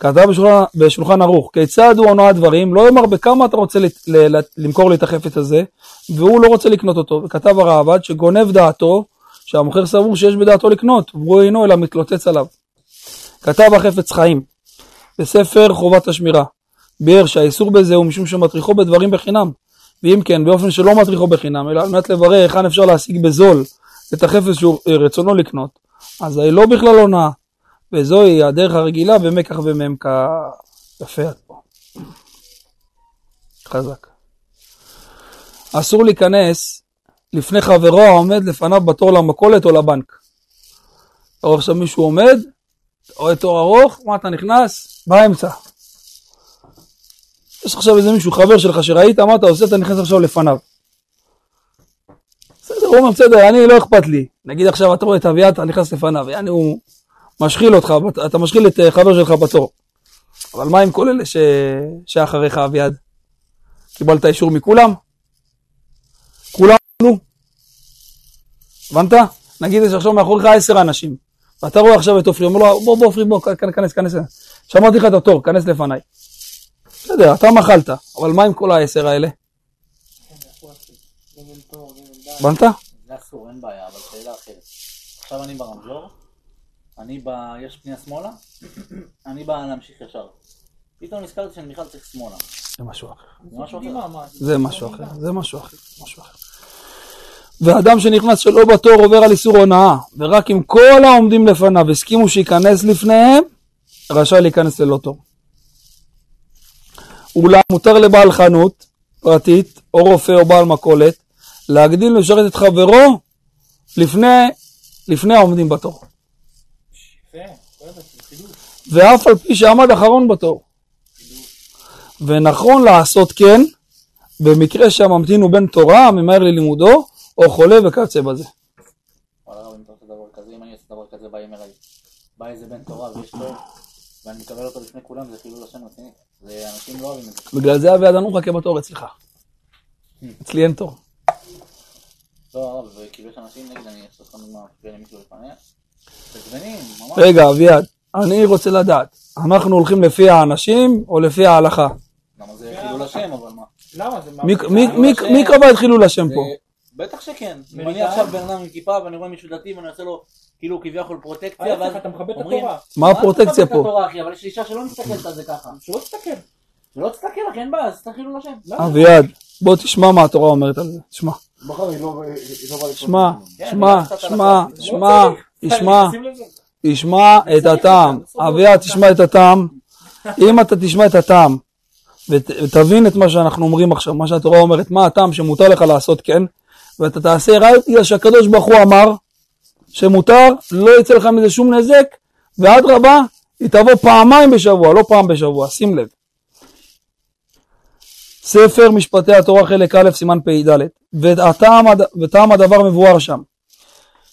כתב בשולחן, בשולחן ערוך, כיצד הוא עונה הדברים, לא יאמר בכמה אתה רוצה לת, ל, ל, למכור לי את החפץ הזה, והוא לא רוצה לקנות אותו. וכתב הרעב"ד שגונב דעתו, שהמוכר סבור שיש בדעתו לקנות, והוא אינו אלא מתלוצץ עליו. כתב החפץ חיים, בספר חובת השמירה, ביאר שהאיסור בזה הוא משום שמטריחו בדברים בחינם, ואם כן, באופן שלא מטריחו בחינם, אלא על מנת לברר היכן אפשר להשיג בזול את החפץ שהוא רצונו לקנות, אז לא בכלל הונאה, וזוהי הדרך הרגילה במקח וממכר. יפה את פה. חזק. אסור להיכנס לפני חברו העומד לפניו בתור למכולת או לבנק. עכשיו מישהו עומד, רואה תור ארוך, מה אתה נכנס? באמצע. יש עכשיו איזה מישהו, חבר שלך שראית, מה אתה עושה? אתה נכנס עכשיו לפניו. בסדר, הוא אומר, בסדר, אני לא אכפת לי. נגיד עכשיו אתה רואה את אביעד, אתה נכנס לפניו, יעני הוא משחיל אותך, אתה משחיל את אה, חבר שלך בתור. אבל מה עם כל אלה ש... שאחריך אביעד? קיבלת אישור מכולם? כולם נו. הבנת? נגיד יש עכשיו מאחוריך עשר אנשים, ואתה רואה עכשיו את עופרי, אומר לו בוא בוא עופרי בוא כנס כנס, שמעתי לך את התור, כנס לפניי. בסדר, אתה מחלת, אבל מה עם כל העשר האלה? הבנת? זה אסור, אין בעיה, אבל שאלה אחרת. עכשיו אני ברמזור, אני ב... יש פנייה שמאלה, אני בא להמשיך ישר. פתאום נזכרתי שאני בכלל צריך שמאלה. זה משהו אחר. זה משהו אחר. זה משהו אחר, זה משהו אחר, משהו אחר. ואדם שנכנס שלא בתור עובר על איסור הונאה, ורק אם כל העומדים לפניו הסכימו שייכנס לפניהם, רשאי להיכנס ללא תור. אולם מותר לבעל חנות פרטית, או רופא או בעל מכולת, להגדיל ולשרת את חברו לפני, לפני העומדים בתור. ואף על פי שעמד אחרון בתור. ונכון לעשות כן, במקרה שהממתין הוא בן תורה, ממהר ללימודו, או חולה וכיוצא בזה. וואלה רב, אם אתה עושה דבר כזה, אם אני עושה דבר כזה, באים אליי. בא איזה בן תורה ויש תור, ואני מקבל אותו לפני כולם, זה חילול השם רציני. זה אנשים לא אוהבים את זה. בגלל זה אביעד אני מחכה בתור אצלך. אצלי אין תור. לא הרב, וכאילו יש אנשים נגד, אני אעשה לך דוגמה, מישהו לפניה. עצבנים, ממש. רגע, אביעד, אני רוצה לדעת, אנחנו הולכים לפי האנשים או לפי ההלכה? למה זה חילול השם, אבל מה? למה זה? מי- קבע את חילול השם פה? בטח שכן. אם? אני עכשיו בן אדם עם כיפה ואני רואה מישהו דתי ואני עושה לו כאילו כביכול פרוטקציה, ואז אתה מכבד את אומרים, התורה. מה הפרוטקציה את פה? התורה, אחי, אבל יש אישה שלא מסתכלת על זה ככה. שלא תסתכל. שלא תסתכל לך, אין בעיה, אז תסתכל חילול השם. למה? אביעד, בוא תשמע מה התורה אומרת על זה. תשמע, לא לא. שמע, כן, שמע, שמע. שמע, לא תשמע, שים לזה. תשמע את הטעם. אביעד, תשמע את הטעם. אם אתה תשמע את הטעם ות- ותבין את מה שאנחנו אומרים עכשיו, מה שהתורה אומרת, מה הטעם שמותר לך לעשות כן, ואתה תעשה רק בגלל שהקדוש ברוך הוא אמר שמותר, לא יצא לך מזה שום נזק, ואדרבה, היא תבוא פעמיים בשבוע, לא פעם בשבוע, שים לב. ספר משפטי התורה חלק א' סימן פ"ד וטעם, וטעם הדבר מבואר שם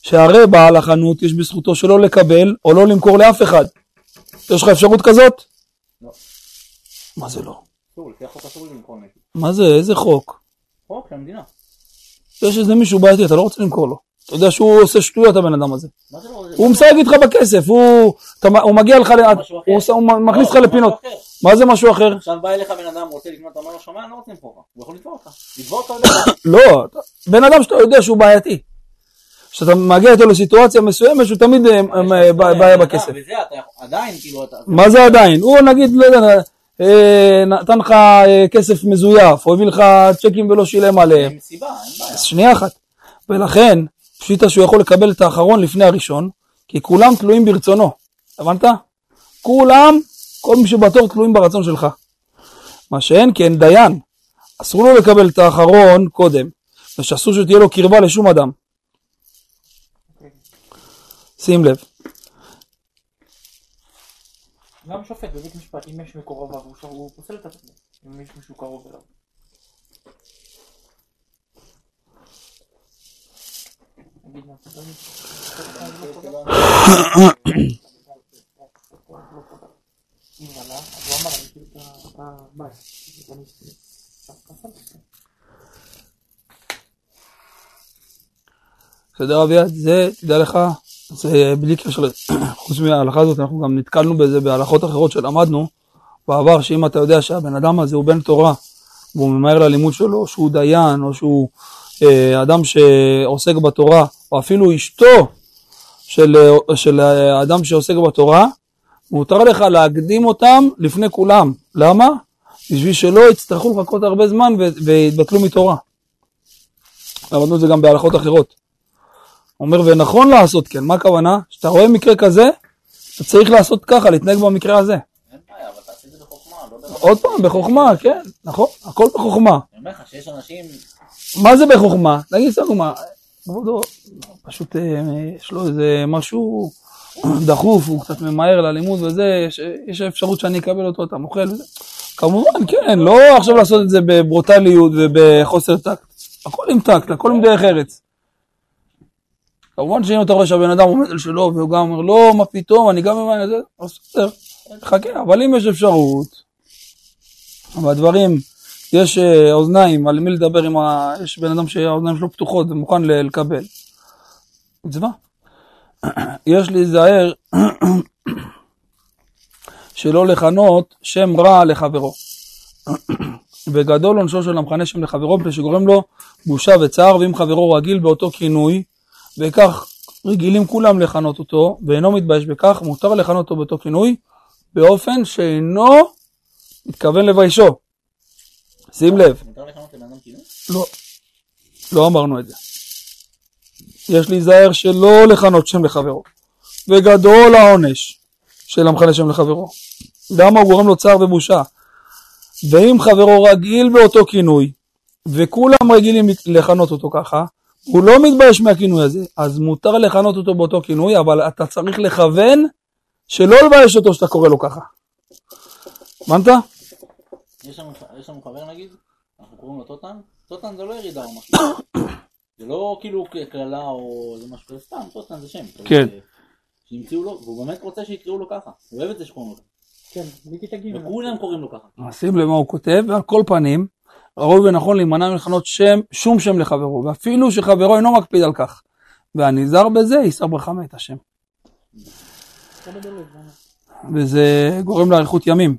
שהרי בעל החנות יש בזכותו שלא לקבל או לא למכור לאף אחד. יש לך אפשרות כזאת? לא. מה זה לא? מה זה? איזה חוק? חוק של המדינה. יש איזה מישהו בעייתי, אתה לא רוצה למכור לו. אתה יודע שהוא עושה שטויות הבן אדם הזה. לא? הוא משחק איתך בכסף, הוא, מגיע לך. הוא, מכניס לך לא, לפינות. מה זה משהו אחר? עכשיו בא אליך בן אדם, רוצה לקנות, אתה אומר לו, שומע, אני לא רוצה למכור. הוא יכול לתבוע אותך. לתבוע אותך. <coughs> לא, בן אדם שאתה יודע שהוא בעייתי. כשאתה מגיע איתו לסיטואציה מסוימת שהוא תמיד אה, אה, בעיה בכסף. מה זה עדיין? הוא נגיד, לא יודע, אה, נתן לך כסף מזויף, או הביא לך צ'קים ולא שילם עליהם. שנייה אחת. ולכן, פשיטה שהוא יכול לקבל את האחרון לפני הראשון, כי כולם תלויים ברצונו. הבנת? כולם, כל מי שבתור תלויים ברצון שלך. מה שאין כן, דיין, אסור לו לקבל את האחרון קודם, ושאסור שתהיה לו קרבה לשום אדם. שים לב. גם שופט בבית משפט, אם יש ש- הוא פוסל את עצמו, אם יש מישהו קרוב אליו. נגיד, מה, אתה יודע, אם עלה, אז הוא אמר, אני כאילו את הבית, אני עכשיו פסלתי. בסדר אביעד, זה, תדע לך, זה בלי קשר, <coughs> חוץ מההלכה הזאת, אנחנו גם נתקלנו בזה בהלכות אחרות שלמדנו. בעבר, שאם אתה יודע שהבן אדם הזה הוא בן תורה, והוא ממהר ללימוד שלו, שהוא דיין, או שהוא אה, אדם שעוסק בתורה, או אפילו אשתו של, של אה, אדם שעוסק בתורה, מותר לך להקדים אותם לפני כולם. למה? בשביל שלא יצטרכו לחכות הרבה זמן ויתבטלו מתורה. למדנו את זה גם בהלכות אחרות. אומר ונכון לעשות כן, מה הכוונה? כשאתה רואה מקרה כזה, אתה צריך לעשות ככה, להתנהג במקרה הזה. לא. עוד פעם, בחוכמה, כן, נכון, הכל בחוכמה. אני אומר לך שיש אנשים, מה זה בחוכמה? נגיד סתם דוגמה, כבודו, פשוט אה, יש לו איזה משהו דחוף, הוא קצת ממהר ללימוד וזה, יש, יש אפשרות שאני אקבל אותו, אתה מוכל וזה. כמובן, כן, לא עכשיו לעשות את זה בברוטליות ובחוסר טקט. הכל עם טקט, הכל עם דרך ארץ. כמובן שאם אתה רואה שהבן אדם עומד על שלו והוא גם אומר, לא, מה פתאום, אני גם ממהר אז בסדר, חכה, אבל אם יש אפשרות, והדברים, יש אה, אוזניים, על מי לדבר עם ה... יש בן אדם שהאוזניים שלו פתוחות ומוכן לקבל. מצווה. <clears throat> יש להיזהר <clears throat> שלא לכנות שם רע לחברו. <clears throat> וגדול עונשו של המכנה שם לחברו, מפני שגורם לו בושה וצער, ואם חברו רגיל באותו כינוי, וכך רגילים כולם לכנות אותו, ואינו מתבייש בכך, מותר לכנות אותו באותו כינוי, באופן שאינו מתכוון לביישו. שים לב? לא, לא אמרנו את זה. יש להיזהר שלא לכנות שם לחברו, וגדול העונש של המכנה שם לחברו. למה הוא גורם לו צער ובושה? ואם חברו רגיל באותו כינוי, וכולם רגילים לכנות אותו ככה, הוא לא מתבייש מהכינוי הזה, אז מותר לכנות אותו באותו כינוי, אבל אתה צריך לכוון שלא לבייש אותו שאתה קורא לו ככה. הבנת? יש לנו, חבר נגיד, אנחנו קוראים לו טוטן, טוטן זה לא ירידה או משהו, <coughs> זה לא כאילו קללה או זה משהו, זה סתם, טוטן זה שם, כן. זה- שהמציאו לו, והוא באמת רוצה שיקראו לו ככה, הוא אוהב את זה שקוראים לו ככה, כן, ליטי תגיד. וכולם קוראים לו ככה, שים לב מה הוא כותב, ועל כל פנים, ראוי ונכון להימנע מלכנות שם, שום שם לחברו, ואפילו שחברו אינו מקפיד על כך. והנזהר בזה יישא ברכה מאת השם. וזה גורם לאריכות ימים.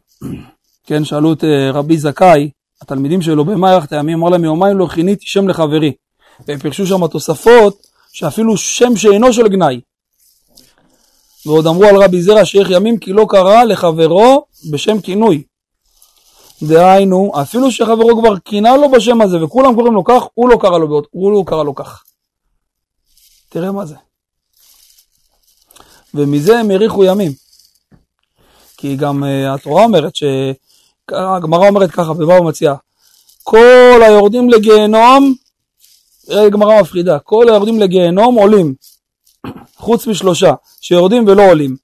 כן, שאלו את אה, רבי זכאי, התלמידים שלו, במה את הימים? אמר להם, יומיים לא כיניתי שם לחברי. והם פירשו שם תוספות, שאפילו שם שאינו של גנאי. ועוד אמרו על רבי זרע שאיך ימים כי לא קרא לחברו בשם כינוי. דהיינו, אפילו שחברו כבר כינה לו בשם הזה וכולם קוראים לו כך, הוא לא קרא לו, באות, הוא לא קרא לו כך. תראה מה זה. ומזה הם האריכו ימים. כי גם uh, התורה אומרת, ש... הגמרא אומרת ככה, בבבא מציע, כל היורדים לגיהנום, תראה גמרא מפחידה, כל היורדים לגיהנום עולים, חוץ משלושה, שיורדים ולא עולים,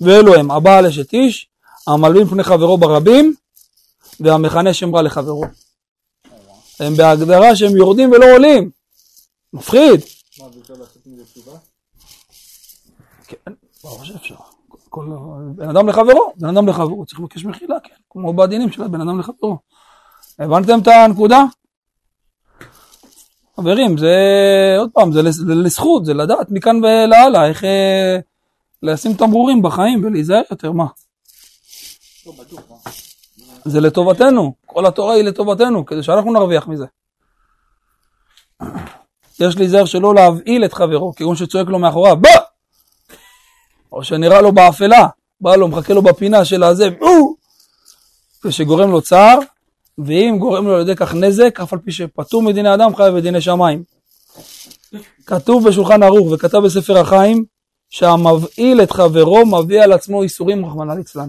ואלו הם הבעל אשת איש, המלבין פני חברו ברבים, והמכנה שם רע לחברו. הם בהגדרה שהם יורדים ולא עולים. מפחיד. מה, ואפשר לעשות מזה תשובה? כן, ברור שאפשר. כל, בן אדם לחברו, בן אדם לחברו, צריך לבקש מחילה, כן, כמו בדינים של בן אדם לחברו. הבנתם את הנקודה? חברים, זה, עוד פעם, זה לזכות, זה לדעת מכאן ולהלאה, איך אה, לשים תמרורים בחיים ולהיזהר יותר, מה? זה לטובתנו, כל התורה היא לטובתנו, כדי שאנחנו נרוויח מזה. יש להיזהר שלא להבהיל את חברו, כגון שצועק לו מאחוריו, בוא! או שנראה לו באפלה, בא לו, מחכה לו בפינה של הזה! ושגורם לו צער, ואם גורם לו על ידי כך נזק, אף על פי שפטור מדיני אדם חייב בדיני שמיים. כתוב בשולחן ערוך וכתב בספר החיים, שהמבעיל את חברו מביא על עצמו איסורים רחמנא ליצלן.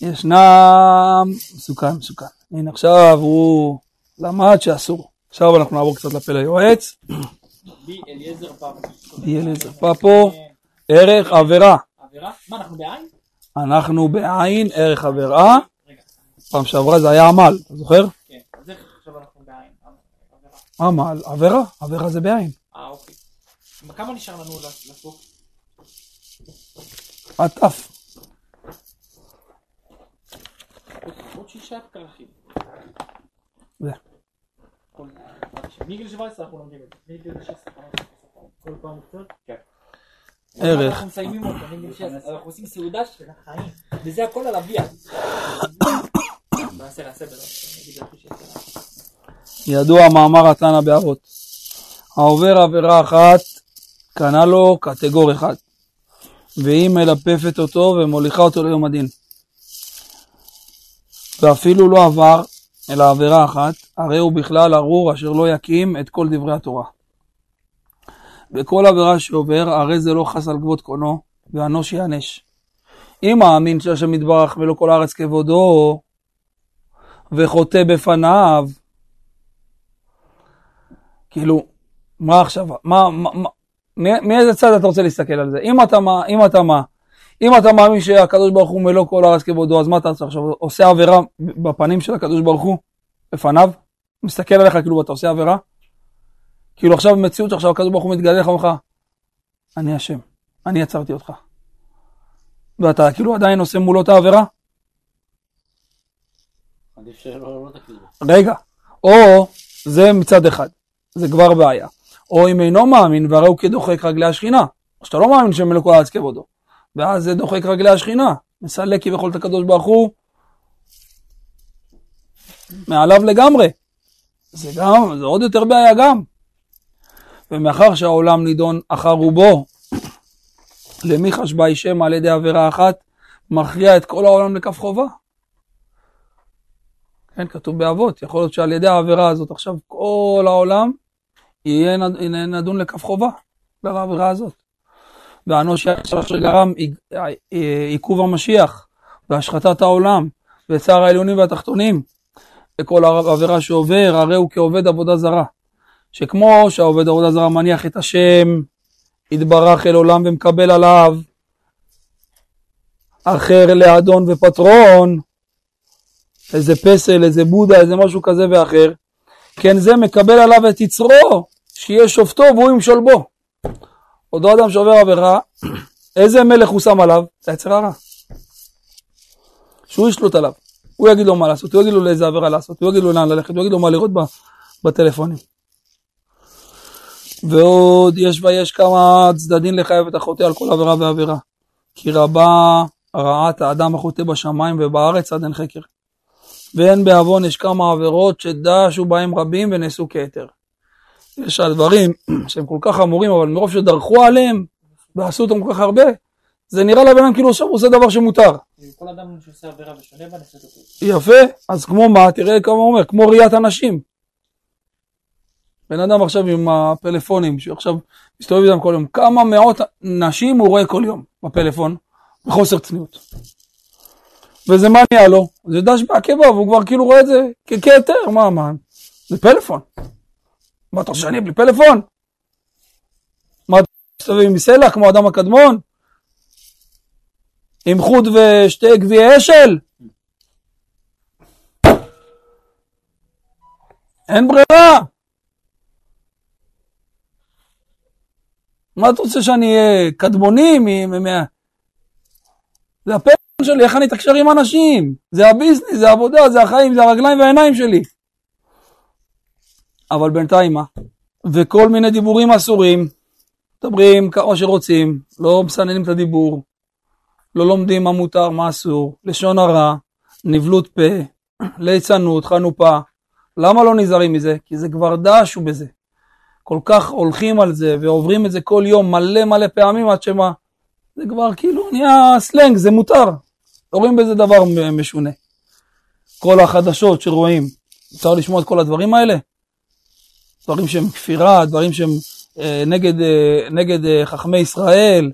ישנם, מסוכן, מסוכן. הנה עכשיו הוא למד שאסור. עכשיו אנחנו נעבור קצת לפה ליועץ. בי אליעזר פאפו. בי אליעזר פאפו. ערך עבירה. עבירה? מה, אנחנו בעין? אנחנו בעין, ערך עבירה. פעם שעברה זה היה עמל, אתה זוכר? כן, אז איך עכשיו אנחנו בעין? עמל, עבירה, עבירה זה בעין. אה, אוקיי. כמה נשאר לנו לסוף? עטף. עוד שישה כרכים. זה. כל- מגיל 17 אנחנו לומדים את זה. מגיל 16 אנחנו כל פעם קצת? כן. ערך. אנחנו מסיימים אותו, מגיל 16. אנחנו עושים סעודה של החיים. וזה הכל על אביה. ידוע מאמר התנא באבות. העובר עבירה אחת, קנה לו קטגור אחד, והיא מלפפת אותו ומוליכה אותו ליום הדין. ואפילו לא עבר, אלא עבירה אחת, הרי הוא בכלל ארור אשר לא יקים את כל דברי התורה. וכל עבירה שעובר, הרי זה לא חס על כבוד קונו, ואנוש ייענש. אם מאמין שהשם יתברך ולא כל הארץ כבודו, וחוטא בפניו, כאילו, מה עכשיו, מה, מה, מה, מאיזה צד אתה רוצה להסתכל על זה? אם אתה מה, אם אתה מה, אם אתה מאמין שהקדוש ברוך הוא מלוא כל הארץ כבודו, אז מה אתה עכשיו עושה עבירה בפנים של הקדוש ברוך הוא, בפניו? מסתכל עליך כאילו אתה עושה עבירה? כאילו עכשיו במציאות שעכשיו הקדוש ברוך הוא מתגלה לך ואומר אני אשם, אני עצרתי אותך. ואתה כאילו עדיין עושה מולו את העבירה? בו. רגע, או זה מצד אחד, זה כבר בעיה. או אם אינו מאמין, והרי הוא כדוחק רגלי השכינה. או שאתה לא מאמין שמלוא כל הארץ כבודו. ואז זה דוחק רגלי השכינה. מסלק כביכול את הקדוש ברוך הוא מעליו לגמרי. זה גם, זה עוד יותר בעיה גם. ומאחר שהעולם נידון אחר רובו, למי חשבה שם על ידי עבירה אחת, מכריע את כל העולם לכף חובה. כן, כתוב באבות, יכול להיות שעל ידי העבירה הזאת עכשיו כל העולם יהיה נד- יהיה נדון לכף חובה, בגלל העבירה הזאת. והאנוש ישר שגרם עיג- אה, עיכוב המשיח, והשחתת העולם, וצער העליונים והתחתונים, וכל עבירה שעובר, הרי הוא כעובד עבודה זרה. שכמו שהעובד עבודה זרה מניח את השם, יתברך אל עולם ומקבל עליו, אחר לאדון ופטרון, איזה פסל, איזה בודה, איזה משהו כזה ואחר, כן זה מקבל עליו את יצרו, שיהיה שופטו והוא ימשול בו. אותו אדם שעובר עבירה, איזה מלך הוא שם עליו? את היצר הרע. שהוא ישלוט עליו. הוא יגיד לו מה לעשות, הוא יגיד לו לאיזה עבירה לעשות, הוא יגיד לו לאן ללכת, הוא יגיד לו מה לראות בטלפונים. ועוד יש ויש כמה צדדים לחייב את החוטא על כל עבירה ועבירה. כי רבה רעת האדם החוטא בשמיים ובארץ עד אין חקר. ואין בעוון יש כמה עבירות שדשו בהם רבים ונעשו כהיתר. יש דברים שהם כל כך חמורים, אבל מרוב שדרכו עליהם ועשו אותם כל כך הרבה, זה נראה לבן אדם כאילו עכשיו הוא עושה דבר שמותר. כל אדם שעושה עבירה ושונה בה נעשה אותו. יפה, אז כמו מה, תראה כמה הוא אומר, כמו ראיית אנשים. בן אדם עכשיו עם הפלאפונים, שעכשיו מסתובב איתם כל יום, כמה מאות נשים הוא רואה כל יום בפלאפון, בחוסר צניעות. וזה מה נהיה לו? זה דש בעקבה, והוא כבר כאילו רואה את זה כ- כהיתר, מה, מה, זה פלאפון. מה אתה חושב שאני בלי פלאפון? מה, אתה מסתובב עם סלע כמו האדם הקדמון? עם חוט ושתי גביעי אשל? אין ברירה. מה אתה רוצה שאני אהיה קדמוני? מ- מ- זה הפלאפון שלי, איך אני אתקשר עם אנשים? זה הביזנס, זה העבודה, זה החיים, זה הרגליים והעיניים שלי. אבל בינתיים מה? וכל מיני דיבורים אסורים, מדברים כמה שרוצים, לא מסננים את הדיבור, לא לומדים מה מותר, מה אסור, לשון הרע, נבלות פה, ליצנות, חנופה. למה לא נזהרים מזה? כי זה כבר דשו בזה. כל כך הולכים על זה ועוברים את זה כל יום מלא מלא פעמים עד שמה, זה כבר כאילו נהיה סלנג, זה מותר. לא רואים בזה דבר משונה. כל החדשות שרואים, אפשר לשמוע את כל הדברים האלה? דברים שהם כפירה, דברים שהם אה, נגד, אה, נגד אה, חכמי ישראל,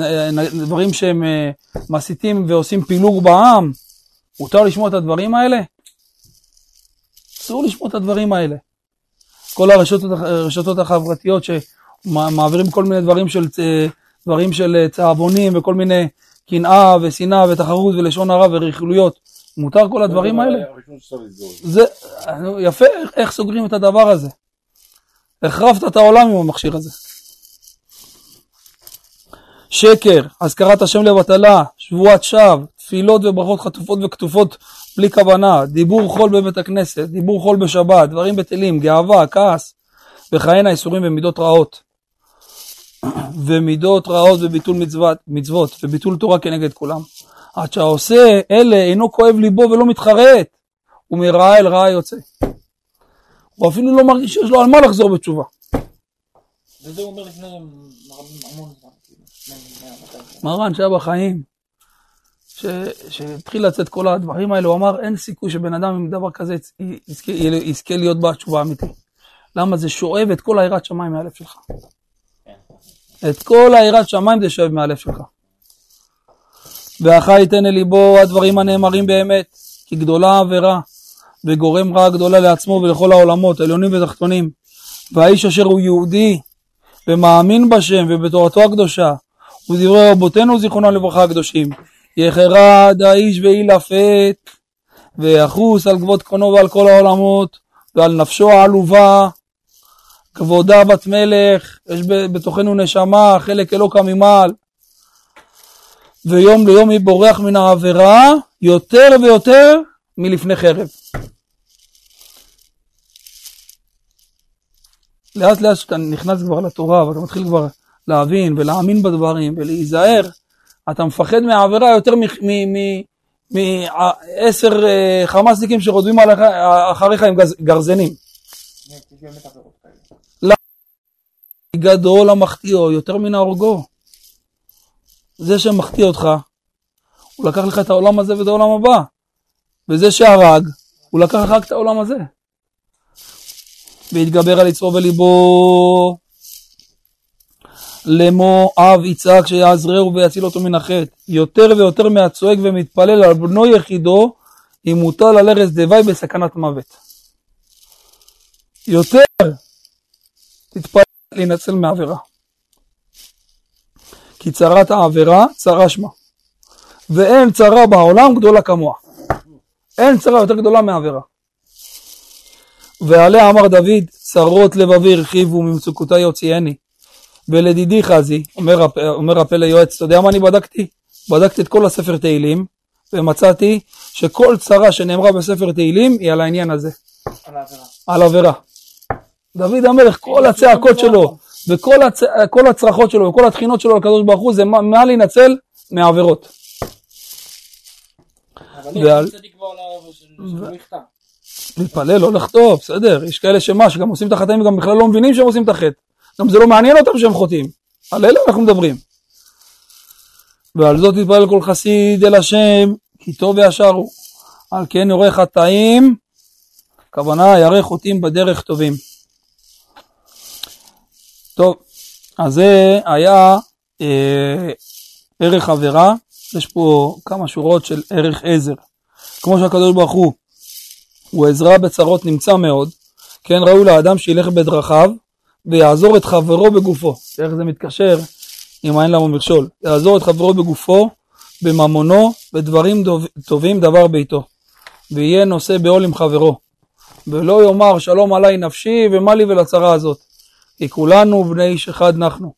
אה, דברים שהם אה, מסיתים ועושים פילוג בעם. מותר לשמוע את הדברים האלה? אסור לשמוע את הדברים האלה. כל הרשתות, הרשתות החברתיות שמעבירים כל מיני דברים של, אה, דברים של אה, צהבונים וכל מיני קנאה ושנאה ותחרות ולשון הרע ורכילויות. מותר כל הדברים האלה? שצריך לסגור. זה יפה, איך סוגרים את הדבר הזה. החרבת את העולם עם המכשיר הזה. שקר, הזכרת השם לבטלה, שבועת שווא, תפילות וברכות חטופות וכתופות בלי כוונה, דיבור חול בבית הכנסת, דיבור חול בשבת, דברים בטלים, גאווה, כעס, וכהנה איסורים ומידות רעות. <clears throat> ומידות רעות וביטול מצוות, מצוות וביטול תורה כנגד כולם. עד שהעושה אלה אינו כואב ליבו ולא מתחרט, ומרעה אל רעה יוצא. הוא אפילו לא מרגיש שיש לו על מה לחזור בתשובה. וזה הוא אומר לפני המון זמן, כאילו, לפני 100, 200 שנה. מרן שהיה בחיים, שהתחיל לצאת כל הדברים האלה, הוא אמר אין סיכוי שבן אדם עם דבר כזה יזכה, יזכה להיות בעל תשובה אמיתית. למה זה שואב את כל היראת שמיים מהלב שלך. את כל היראת שמיים זה שואב מהלב שלך. והחי ייתן אל ליבו הדברים הנאמרים באמת, כי גדולה העבירה, וגורם רעה גדולה לעצמו ולכל העולמות, עליונים ותחתונים. והאיש אשר הוא יהודי, ומאמין בשם ובתורתו הקדושה, ודברי רבותינו זיכרונם לברכה הקדושים, יחרד האיש וילפת, ויחוס על כבוד קרונו ועל כל העולמות, ועל נפשו העלובה, כבודה בת מלך, יש בתוכנו נשמה, חלק אלוקה ממעל. ויום ליום היא בורח מן העבירה יותר ויותר מלפני חרב. לאט לאט כשאתה נכנס כבר לתורה ואתה מתחיל כבר להבין ולהאמין בדברים ולהיזהר, אתה מפחד מהעבירה יותר מעשר אה, חמאסניקים שרודמים עליך, אחריך עם גרזנים. גדול המחטיאו יותר מן ההורגו. זה שמחטיא אותך, הוא לקח לך את העולם הזה ואת העולם הבא. וזה שהרג, הוא לקח רק את העולם הזה. והתגבר על יצרו בליבו. לאמו אב יצעק שיעזרהו ויציל אותו מן החטא. יותר ויותר מהצועק ומתפלל על בנו יחידו, אם מוטל על ערש דווי בסכנת מוות. יותר תתפלל להינצל מעבירה. כי צרת העבירה צרה שמה. ואין צרה בעולם גדולה כמוה. אין צרה יותר גדולה מעבירה. ועליה אמר דוד, צרות לבבי הרחיבו ממצוקותי יוציאני. ולדידי חזי, אומר, אומר הפה ליועץ, אתה יודע מה אני בדקתי? בדקתי את כל הספר תהילים, ומצאתי שכל צרה שנאמרה בספר תהילים היא על העניין הזה, על העבירה. על עבירה. דוד המלך, כל הצעקות שלו, וכל הצ... הצרחות שלו, וכל התחינות שלו לקדוש ברוך הוא, זה מה מה להינצל מעבירות. אבל ועל-. להתפלל, לא לחטוא, בסדר, יש כאלה שמה, שגם עושים את החטאים וגם בכלל לא מבינים שהם עושים את החטא. גם זה לא מעניין אותם שהם חוטאים. על אלה אנחנו מדברים. ועל זאת יתפלל כל חסיד אל השם, כי טוב וישר הוא. על כן יורה חטאים, הכוונה ירא חוטאים בדרך טובים. טוב, אז זה היה אה, ערך עבירה, יש פה כמה שורות של ערך עזר. כמו שהקדוש ברוך הוא הוא עזרה בצרות נמצא מאוד, כן ראוי לאדם שילך בדרכיו ויעזור את חברו בגופו. איך זה מתקשר אם אין למה מכשול? יעזור את חברו בגופו, בממונו, בדברים דוב- טובים דבר ביתו. ויהיה נושא בעול עם חברו. ולא יאמר שלום עליי נפשי ומה לי ולצרה הזאת. כי כולנו בני איש אחד אנחנו.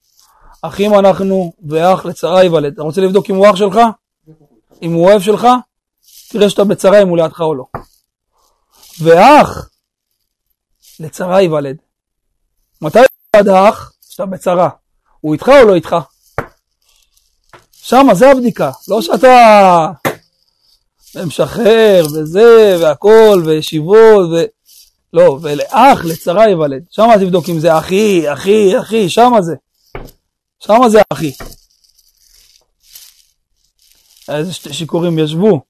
אחים אנחנו ואח לצרה ייוולד. אתה רוצה לבדוק אם הוא אח שלך? אם הוא אוהב שלך? תראה שאתה בצרה אם הוא לידך או לא. ואח לצרה ייוולד. מתי ייוולד האח? כשאתה בצרה. הוא איתך או לא איתך? שמה, זה הבדיקה. לא שאתה משחרר וזה והכל וישיבות ו... לא, ולאח לצרה ייוולד. שמה תבדוק אם זה אחי, אחי, אחי, שמה זה. שמה זה אחי. איזה שתי שיכורים ישבו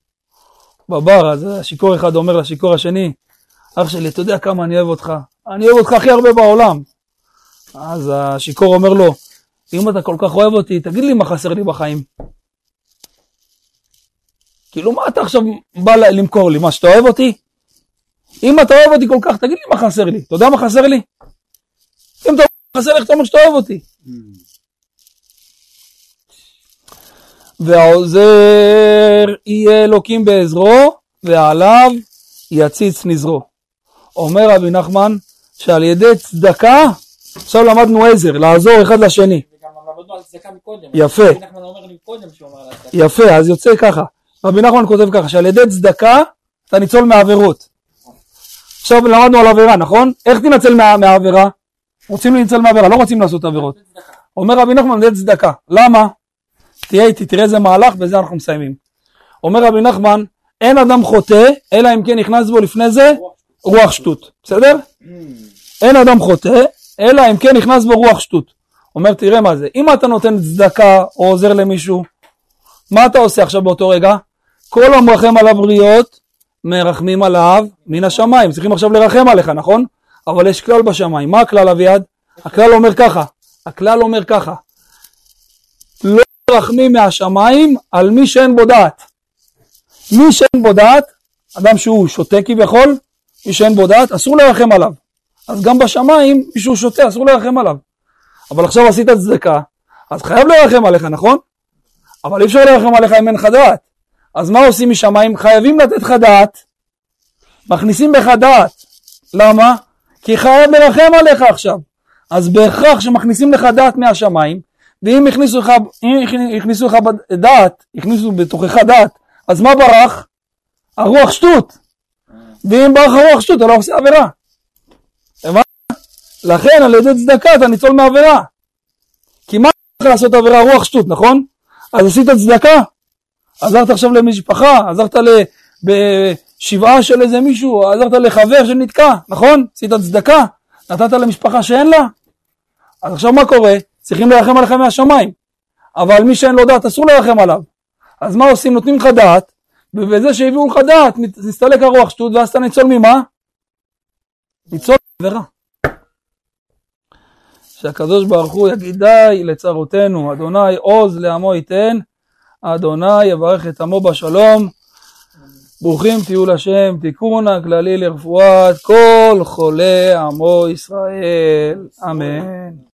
בבר, אז השיכור אחד אומר לשיכור השני, אח שלי, אתה יודע כמה אני אוהב אותך? אני אוהב אותך הכי הרבה בעולם. אז השיכור אומר לו, אם אתה כל כך אוהב אותי, תגיד לי מה חסר לי בחיים. כאילו, מה אתה עכשיו בא למכור לי? מה, שאתה אוהב אותי? אם אתה אוהב אותי כל כך, תגיד לי מה חסר לי. אתה יודע מה חסר לי? אם אתה חסר לך, אתה אומר שאתה אוהב אותי. והעוזר יהיה אלוקים בעזרו, ועליו יציץ נזרו. אומר רבי נחמן, שעל ידי צדקה, עכשיו למדנו עזר, לעזור אחד לשני. יפה. יפה, אז יוצא ככה. רבי נחמן כותב ככה, שעל ידי צדקה אתה ניצול מעבירות. עכשיו למדנו על עבירה, נכון? איך תנצל מה- מהעבירה? רוצים לנצל מהעבירה, לא רוצים לעשות עבירות. אומר רבי נחמן, ידי צדקה. למה? תהיה איתי, תראה איזה מהלך, בזה אנחנו מסיימים. אומר רבי נחמן, אין אדם חוטא, אלא אם כן נכנס בו לפני זה רוח שטות. בסדר? אין אדם חוטא, אלא אם כן נכנס בו רוח שטות. אומר, תראה מה זה, אם אתה נותן צדקה או עוזר למישהו, מה אתה עושה עכשיו באותו רגע? כל המרחם על הבריות, מרחמים עליו מן השמיים. צריכים עכשיו לרחם עליך, נכון? אבל יש כלל בשמיים. מה הכלל אביעד? הכלל אומר ככה, הכלל אומר ככה, לא מרחמים מהשמיים על מי שאין בו דעת. מי שאין בו דעת, אדם שהוא שותה כביכול, מי שאין בו דעת, אסור לרחם עליו. אז גם בשמיים, מי שהוא שותה, אסור לרחם עליו. אבל עכשיו עשית צדקה, אז חייב לרחם עליך, נכון? אבל אי אפשר לרחם עליך אם אין לך דעת. אז מה עושים משמיים? חייבים לתת לך דעת, מכניסים בך דעת. למה? כי חייב לרחם עליך עכשיו. אז בהכרח שמכניסים לך דעת מהשמיים, ואם הכניסו לך, אם הכניסו לך דעת, הכניסו בתוכך דעת, אז מה ברח? הרוח שטות. ואם ברח הרוח שטות, אתה לא עושה עבירה. הבנת? לכן על ידי צדקה אתה ניצול מעבירה. כי מה צריך לעשות עבירה? רוח שטות, נכון? אז עשית צדקה, עזרת עכשיו למשפחה, עזרת בשבעה של איזה מישהו, עזרת לחבר שנתקע, נכון? עשית צדקה, נתת למשפחה שאין לה. אז עכשיו מה קורה? צריכים לרחם עליך מהשמיים. אבל מי שאין לו דעת אסור לרחם עליו. אז מה עושים? נותנים לך דעת, ובזה שהביאו לך דעת, נסתלק הרוח שטות, ואז אתה ניצול ממה? ניצול עבירה. שהקדוש ברוך הוא יגיד די לצרותינו, אדוני עוז לעמו ייתן, אדוני יברך את עמו בשלום. ברוכים תהיו לשם, תיקון הכללי לרפואת כל חולי עמו ישראל, אמן.